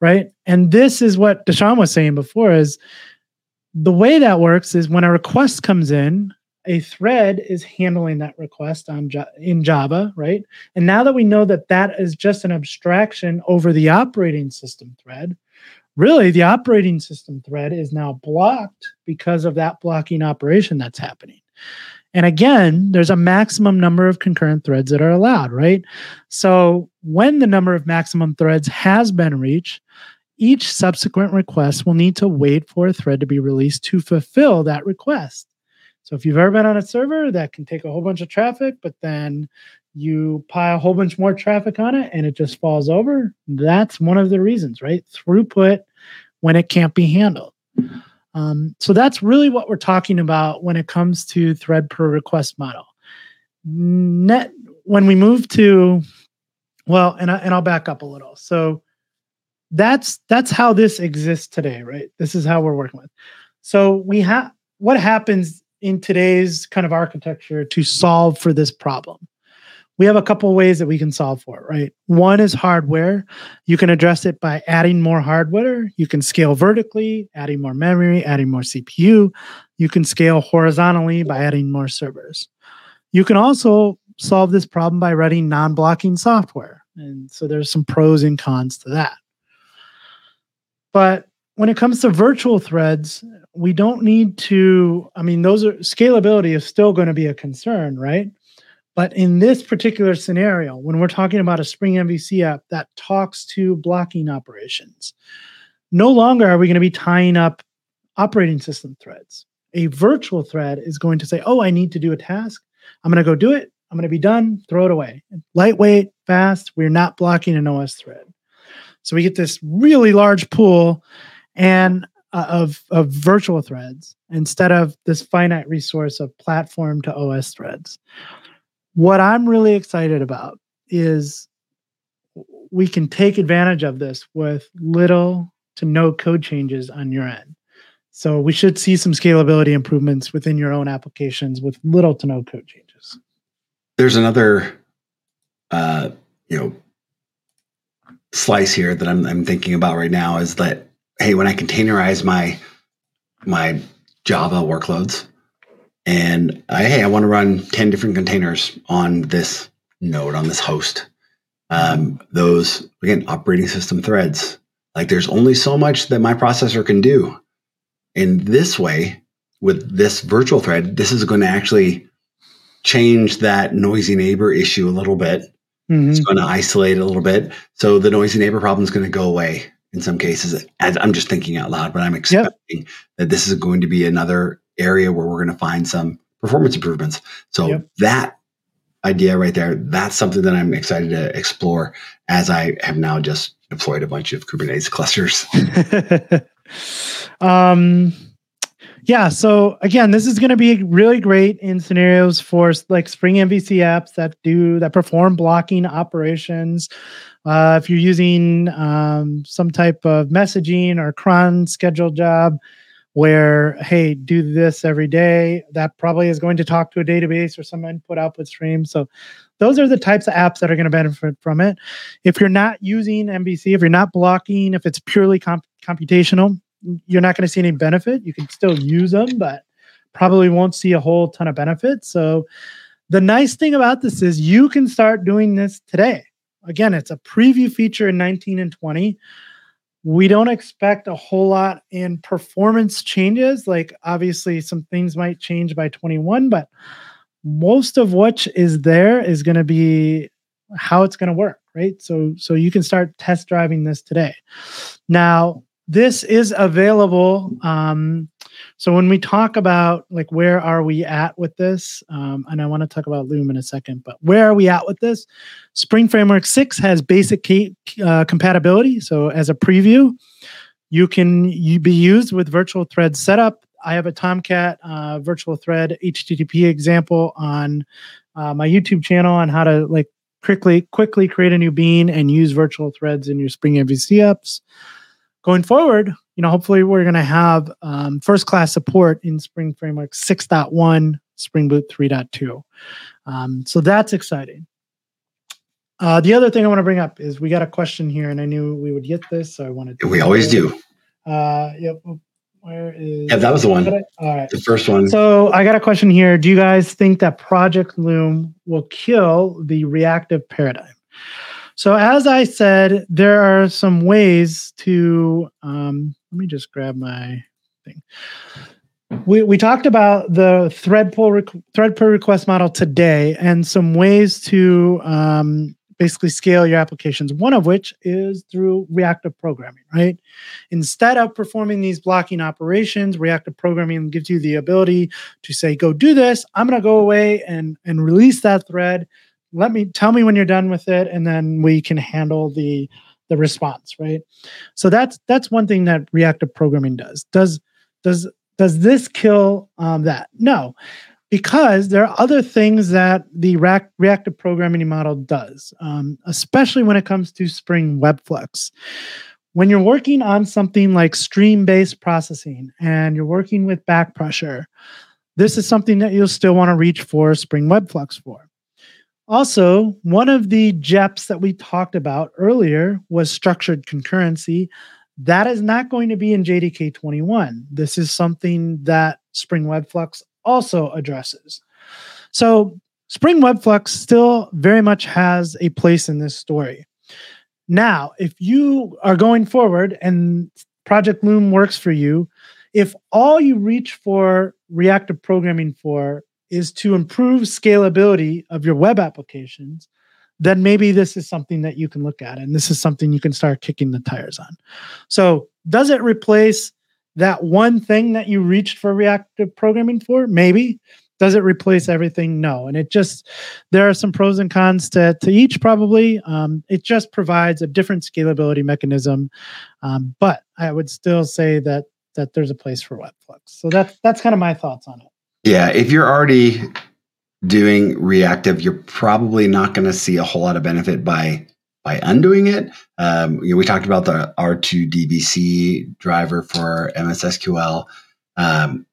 Right. And this is what DaShaun was saying before is the way that works is when a request comes in, a thread is handling that request on in Java, right? And now that we know that that is just an abstraction over the operating system thread, really the operating system thread is now blocked because of that blocking operation that's happening. And again, there's a maximum number of concurrent threads that are allowed, right? So when the number of maximum threads has been reached, each subsequent request will need to wait for a thread to be released to fulfill that request. So if you've ever been on a server that can take a whole bunch of traffic, but then you pile a whole bunch more traffic on it and it just falls over, that's one of the reasons, right? Throughput when it can't be handled. Um, so that's really what we're talking about when it comes to thread per request model. Net when we move to, well, and I, and I'll back up a little. So that's that's how this exists today, right? This is how we're working with. So we have what happens in today's kind of architecture to solve for this problem we have a couple ways that we can solve for it, right? One is hardware. You can address it by adding more hardware. You can scale vertically, adding more memory, adding more CPU. You can scale horizontally by adding more servers. You can also solve this problem by writing non blocking software. And so there's some pros and cons to that. But when it comes to virtual threads, we don't need to, I mean, those are scalability is still going to be a concern, right? But in this particular scenario, when we're talking about a Spring MVC app that talks to blocking operations, no longer are we going to be tying up operating system threads. A virtual thread is going to say, Oh, I need to do a task. I'm going to go do it. I'm going to be done, throw it away. Lightweight, fast. We're not blocking an OS thread. So we get this really large pool and uh, of, of virtual threads instead of this finite resource of platform to OS threads. What I'm really excited about is we can take advantage of this with little to no code changes on your end. So we should see some scalability improvements within your own applications with little to no code changes. There's another, uh, you know, slice here that I'm, I'm thinking about right now is that hey, when I containerize my my Java workloads, and I, hey, I want to run 10 different containers on this node, on this host. Um, those, again, operating system threads. Like there's only so much that my processor can do. In this way, with this virtual thread, this is going to actually change that noisy neighbor issue a little bit. Mm-hmm. It's going to isolate it a little bit. So the noisy neighbor problem is going to go away in some cases. As I'm just thinking out loud, but I'm expecting yep. that this is going to be another area where we're going to find some performance improvements. So yep. that idea right there, that's something that I'm excited to explore as I have now just deployed a bunch of Kubernetes clusters. um, yeah. So again, this is going to be really great in scenarios for like Spring MVC apps that do that perform blocking operations. Uh, if you're using um, some type of messaging or cron schedule job, where hey do this every day that probably is going to talk to a database or some input output stream so those are the types of apps that are going to benefit from it if you're not using mvc if you're not blocking if it's purely comp- computational you're not going to see any benefit you can still use them but probably won't see a whole ton of benefit so the nice thing about this is you can start doing this today again it's a preview feature in 19 and 20 we don't expect a whole lot in performance changes. Like, obviously, some things might change by 21, but most of what is there is going to be how it's going to work, right? So, so you can start test driving this today. Now, this is available. Um, so when we talk about like where are we at with this, um, and I want to talk about Loom in a second, but where are we at with this? Spring Framework Six has basic uh, compatibility. So as a preview, you can be used with virtual thread setup. I have a Tomcat uh, virtual thread HTTP example on uh, my YouTube channel on how to like quickly quickly create a new bean and use virtual threads in your Spring MVC apps going forward, you know, hopefully we're going to have um, first class support in Spring Framework 6.1, Spring Boot 3.2. Um, so that's exciting. Uh, the other thing I want to bring up is we got a question here, and I knew we would get this, so I wanted. to. We always do. Uh, yep. Where is? Yeah, that was the one. All right, the first one. So I got a question here. Do you guys think that Project Loom will kill the reactive paradigm? So, as I said, there are some ways to. Um, let me just grab my thing. We, we talked about the thread pull rec- thread per request model today and some ways to um, basically scale your applications. One of which is through reactive programming, right? Instead of performing these blocking operations, reactive programming gives you the ability to say, "Go do this." I'm going to go away and and release that thread let me tell me when you're done with it and then we can handle the the response right so that's that's one thing that reactive programming does does Does does this kill um, that? No, because there are other things that the reactive programming model does, um, especially when it comes to Spring WebFlux. When you're working on something like stream based processing and you're working with back pressure, this is something that you'll still want to reach for Spring WebFlux for. Also, one of the JEPs that we talked about earlier was structured concurrency. That is not going to be in JDK 21. This is something that Spring WebFlux also addresses. So, Spring WebFlux still very much has a place in this story. Now, if you are going forward and Project Loom works for you, if all you reach for reactive programming for is to improve scalability of your web applications, then maybe this is something that you can look at and this is something you can start kicking the tires on. So, does it replace that one thing that you reached for reactive programming for? Maybe. Does it replace everything? No. And it just, there are some pros and cons to, to each probably. Um, it just provides a different scalability mechanism. Um, but I would still say that that there's a place for Webflux. So that's that's kind of my thoughts on it. Yeah, if you're already doing reactive, you're probably not going to see a whole lot of benefit by by undoing it. Um, you know, we talked about the R2DBC driver for MSSQL. Um,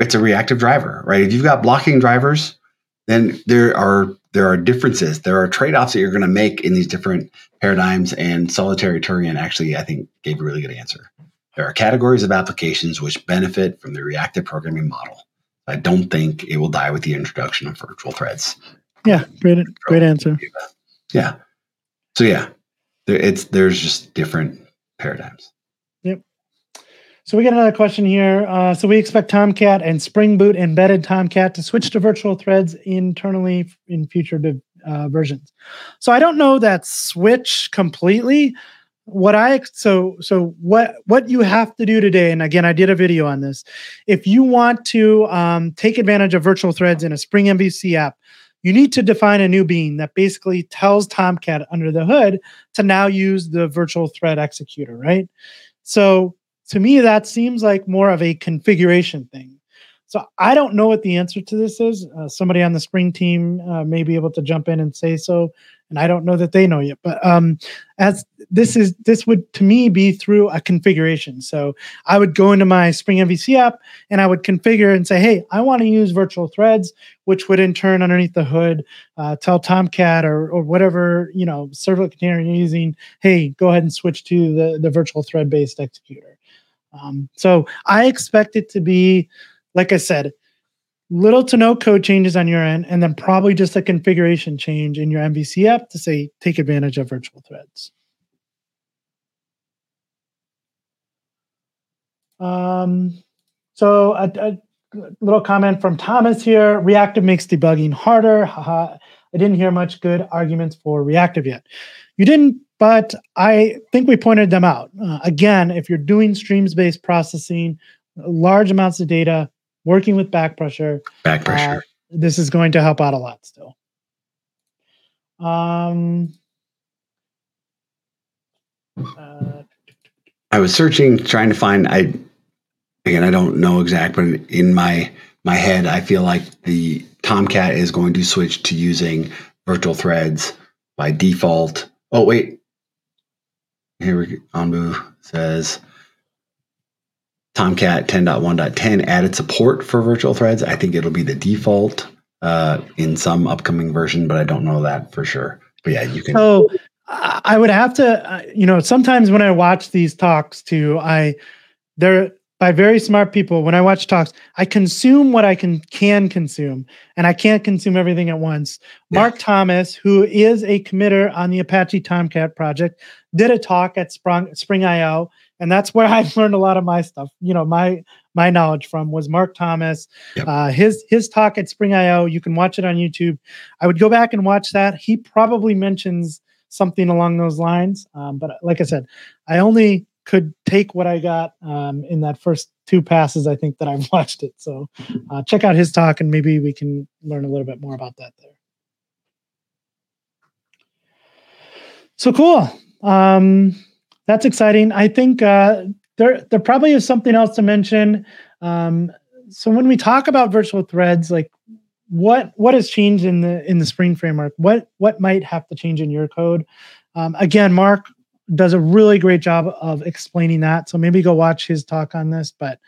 it's a reactive driver, right? If you've got blocking drivers, then there are there are differences. There are trade offs that you're going to make in these different paradigms. And Solitary Turian actually, I think, gave a really good answer. There are categories of applications which benefit from the reactive programming model. I don't think it will die with the introduction of virtual threads. Yeah, great, great answer. Yeah. So yeah, there, it's there's just different paradigms. Yep. So we got another question here. Uh, so we expect Tomcat and Spring Boot embedded Tomcat to switch to virtual threads internally in future uh, versions. So I don't know that switch completely what i so so what what you have to do today and again i did a video on this. If you want to um, take advantage of virtual threads in a spring mvc app you need to define a new bean that basically tells tomcat under the hood to now use the virtual thread executor right? So to me that seems like more of a configuration thing so I don't know what the answer to this is. Uh, somebody on the spring team uh, may be able to jump in and say so and I don't know that they know yet. But um, as this is this would to me be through a configuration. So I would go into my Spring MVC app and I would configure and say, hey, I want to use virtual threads, which would in turn underneath the hood uh, tell Tomcat or or whatever you know servlet container you're using, hey, go ahead and switch to the the virtual thread based executor. Um, so I expect it to be, like I said, little to no code changes on your end, and then probably just a configuration change in your MVC app to say take advantage of virtual threads. Um, so a, a, little comment from Thomas here: reactive makes debugging harder. I didn't hear much good arguments for reactive yet. You didn't, but I think we pointed them out. Uh, again, if you're doing streams-based processing, large amounts of data, working with back pressure. Back pressure. Uh, this is going to help out a lot still. Um, uh, I was searching, trying to find. I again, I don't know exact, but in my my head, I feel like the Tomcat is going to switch to using virtual threads by default. Oh wait, here we go. Anbu says Tomcat 10.1.10 added support for virtual threads. I think it'll be the default uh, in some upcoming version, but I don't know that for sure. But yeah, you can. So I would have to, uh, you know, sometimes when I watch these talks too, I they're by very smart people. When I watch talks, I consume what I can can consume, and I can't consume everything at once. Yeah. Mark Thomas, who is a committer on the Apache Tomcat project, did a talk at Spring Spring IO and that's where I've learned a lot of my stuff. You know, my my knowledge from was Mark Thomas. Yep. Uh, his his talk at Spring IO. You can watch it on YouTube. I would go back and watch that. He probably mentions something along those lines. Um, but like I said, I only could take what I got um, in that first two passes. I think that I've watched it. So uh, check out his talk, and maybe we can learn a little bit more about that there. So cool. Um, that's exciting. I think uh, there there probably is something else to mention. Um, so when we talk about virtual threads, like what what has changed in the in the Spring framework? What what might have to change in your code? Um, again, Mark does a really great job of explaining that. So maybe go watch his talk on this. But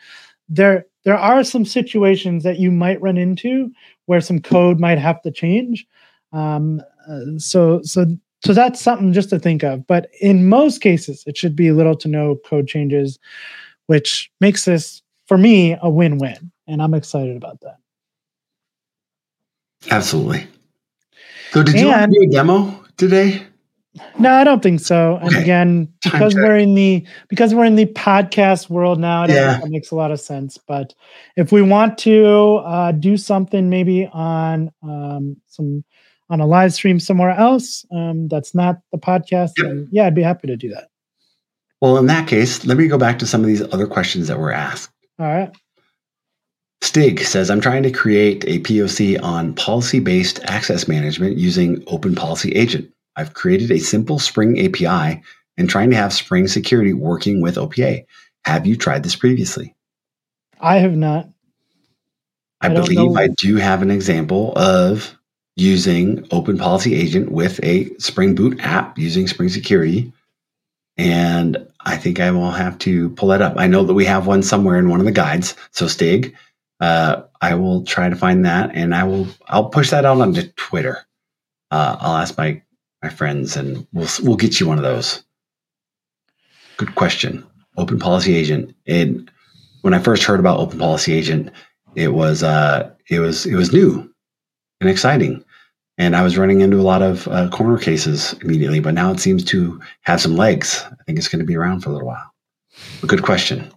there there are some situations that you might run into where some code might have to change. Um, uh, so so so that's something just to think of. But in most cases, it should be little to no code changes, which makes this for me a win-win, and I'm excited about that. Absolutely. So, did you want to do a demo today? No, I don't think so. And okay. again, because we're in the because we're in the podcast world now, yeah. that makes a lot of sense. But if we want to uh, do something maybe on um, some on a live stream somewhere else um, that's not the podcast, yep. yeah, I'd be happy to do that. Well, in that case, let me go back to some of these other questions that were asked. All right. Stig says, I'm trying to create a POC on policy based access management using Open Policy Agent. I've created a simple Spring API and trying to have Spring security working with OPA. Have you tried this previously? I have not. I, I believe I do have an example of using Open Policy Agent with a Spring Boot app using Spring Security. And I think I will have to pull that up. I know that we have one somewhere in one of the guides. So Stig, uh, I will try to find that and I will I'll push that out onto Twitter. Uh, I'll ask my my friends and we'll we'll get you one of those. Good question. Open Policy Agent. And when I first heard about Open Policy Agent, it was uh, it was it was new and exciting, and I was running into a lot of uh, corner cases immediately. But now it seems to have some legs. I think it's going to be around for a little while. A good question.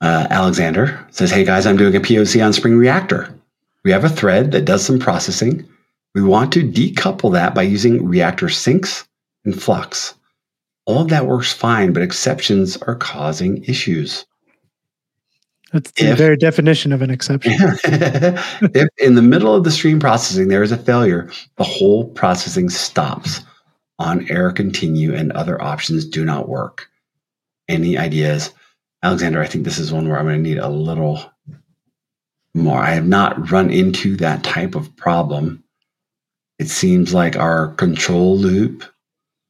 Uh, Alexander says, Hey guys, I'm doing a POC on Spring Reactor. We have a thread that does some processing. We want to decouple that by using Reactor sinks and flux. All of that works fine, but exceptions are causing issues. That's the if, very definition of an exception. if in the middle of the stream processing there is a failure, the whole processing stops on error continue and other options do not work. Any ideas? Alexander, I think this is one where I'm going to need a little more. I have not run into that type of problem. It seems like our control loop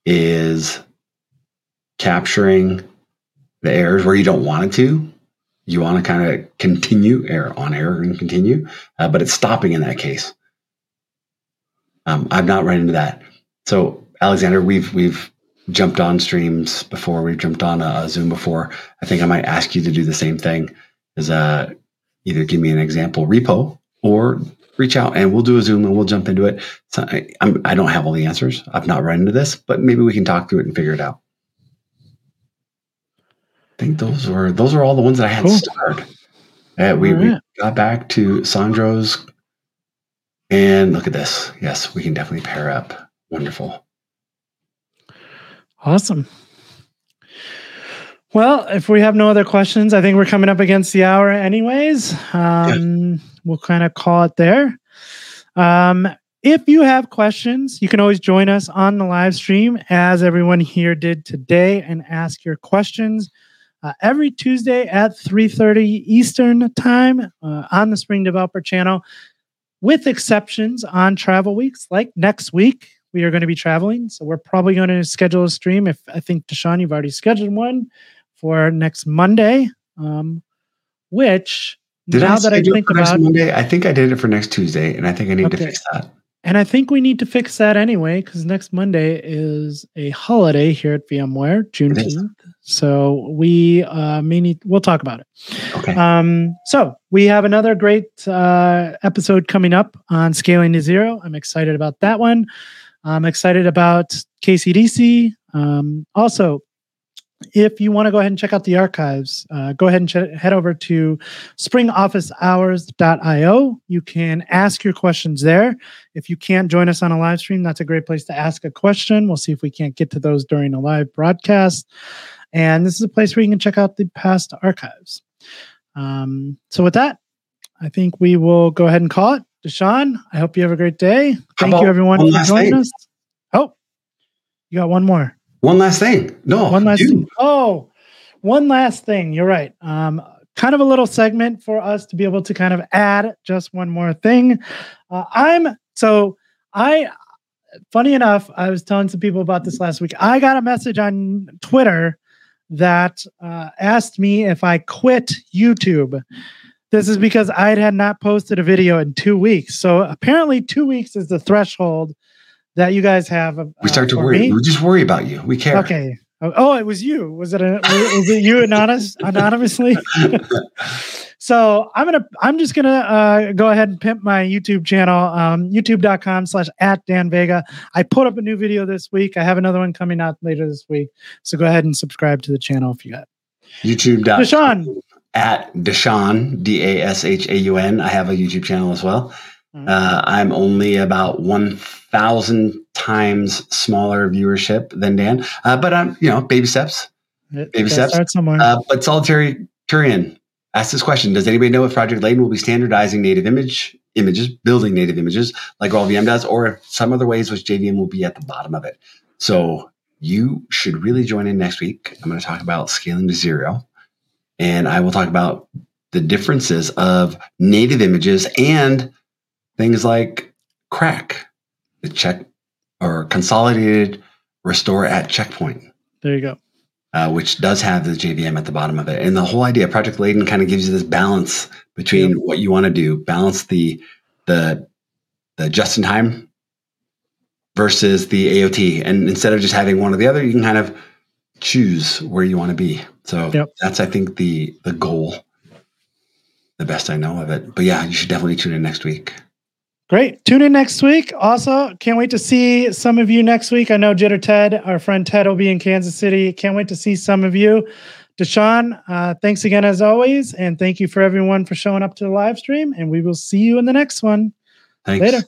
is capturing the errors where you don't want it to. You want to kind of continue error on error and continue, uh, but it's stopping in that case. Um, I've not run into that. So, Alexander, we've we've jumped on streams before. We've jumped on a, a, Zoom before. I think I might ask you to do the same thing. Is uh, either give me an example repo or reach out and we'll do a Zoom and we'll jump into it. So I, I'm, I do not have all the answers. I've not run into this, but maybe we can talk through it and figure it out. I think those were those are all the ones that I had cool. started. Uh, we, right. we got back to Sandro's, and look at this. Yes, we can definitely pair up. Wonderful. Awesome. Well, if we have no other questions, I think we're coming up against the hour, anyways. Um, yeah. We'll kind of call it there. Um, if you have questions, you can always join us on the live stream, as everyone here did today, and ask your questions uh, every Tuesday at 3:30 Eastern time uh, on the Spring Developer Channel, with exceptions on travel weeks like next week we are going to be traveling. So we're probably going to schedule a stream. If I think DaShaun, you've already scheduled one for next Monday, um, which did now I that I think about Monday, I think I did it for next Tuesday, and I think I need okay. to fix that. And I think we need to fix that anyway because next Monday is a holiday here at VMware, Juneteenth. So we uh, may need. We'll talk about it. Okay. Um, so we have another great uh, episode coming up on scaling to zero. I'm excited about that one. I'm excited about KCDC. Um, also, if you want to go ahead and check out the archives, uh, go ahead and ch- head over to springofficehours.io. You can ask your questions there. If you can't join us on a live stream, that's a great place to ask a question. We'll see if we can't get to those during a live broadcast. And this is a place where you can check out the past archives. Um, so, with that, I think we will go ahead and call it. DaShaun, I hope you have a great day. Thank you, everyone, for joining thing? us. Oh, you got one more. One last thing. No, one last thing. Oh, one last thing. You're right. Um, kind of a little segment for us to be able to kind of add just one more thing. Uh, I'm so I funny enough, I was telling some people about this last week. I got a message on Twitter that uh, asked me if I quit YouTube. This is because I had not posted a video in two weeks. So apparently, two weeks is the threshold that you guys have. Uh, we start to worry. Me. We just worry about you. We care. Okay. Oh, it was you. Was it? A, was it you anonymous anonymously? so I'm gonna. I'm just gonna uh, go ahead and pimp my YouTube channel. Um, YouTube.com/slash at Dan Vega. I put up a new video this week. I have another one coming out later this week. So go ahead and subscribe to the channel if you got. YouTube.com DaShaun at DaShaun D A S H A U N. I have a YouTube channel as well. Mm-hmm. Uh, I'm only about one thousand times smaller viewership than Dan, uh, but I'm you know baby steps, it, baby steps. Start somewhere. Uh, but solitary Turian asked this question: Does anybody know if Project Leyden will be standardizing native image images, building native images like GraalVM does, or some other ways which JVM will be at the bottom of it? So you should really join in next week. I'm going to talk about scaling to zero, and I will talk about the differences of native images and things like CRaC, the check or consolidated restore at checkpoint. There you go. Uh, which does have the JVM at the bottom of it. And the whole idea, Project Leyden kind of gives you this balance between yep. what you want to do, balance the the the just in time versus the AOT. And instead of just having one or the other, you can kind of choose where you want to be. So yep. that's I think the the goal, the best I know of it. But yeah, you should definitely tune in next week. Great. Tune in next week. Also, can't wait to see some of you next week. I know JitterTed, our friend Ted, will be in Kansas City. Can't wait to see some of you. DaShaun, uh, thanks again as always. And thank you for everyone for showing up to the live stream. And we will see you in the next one. Thanks. Later.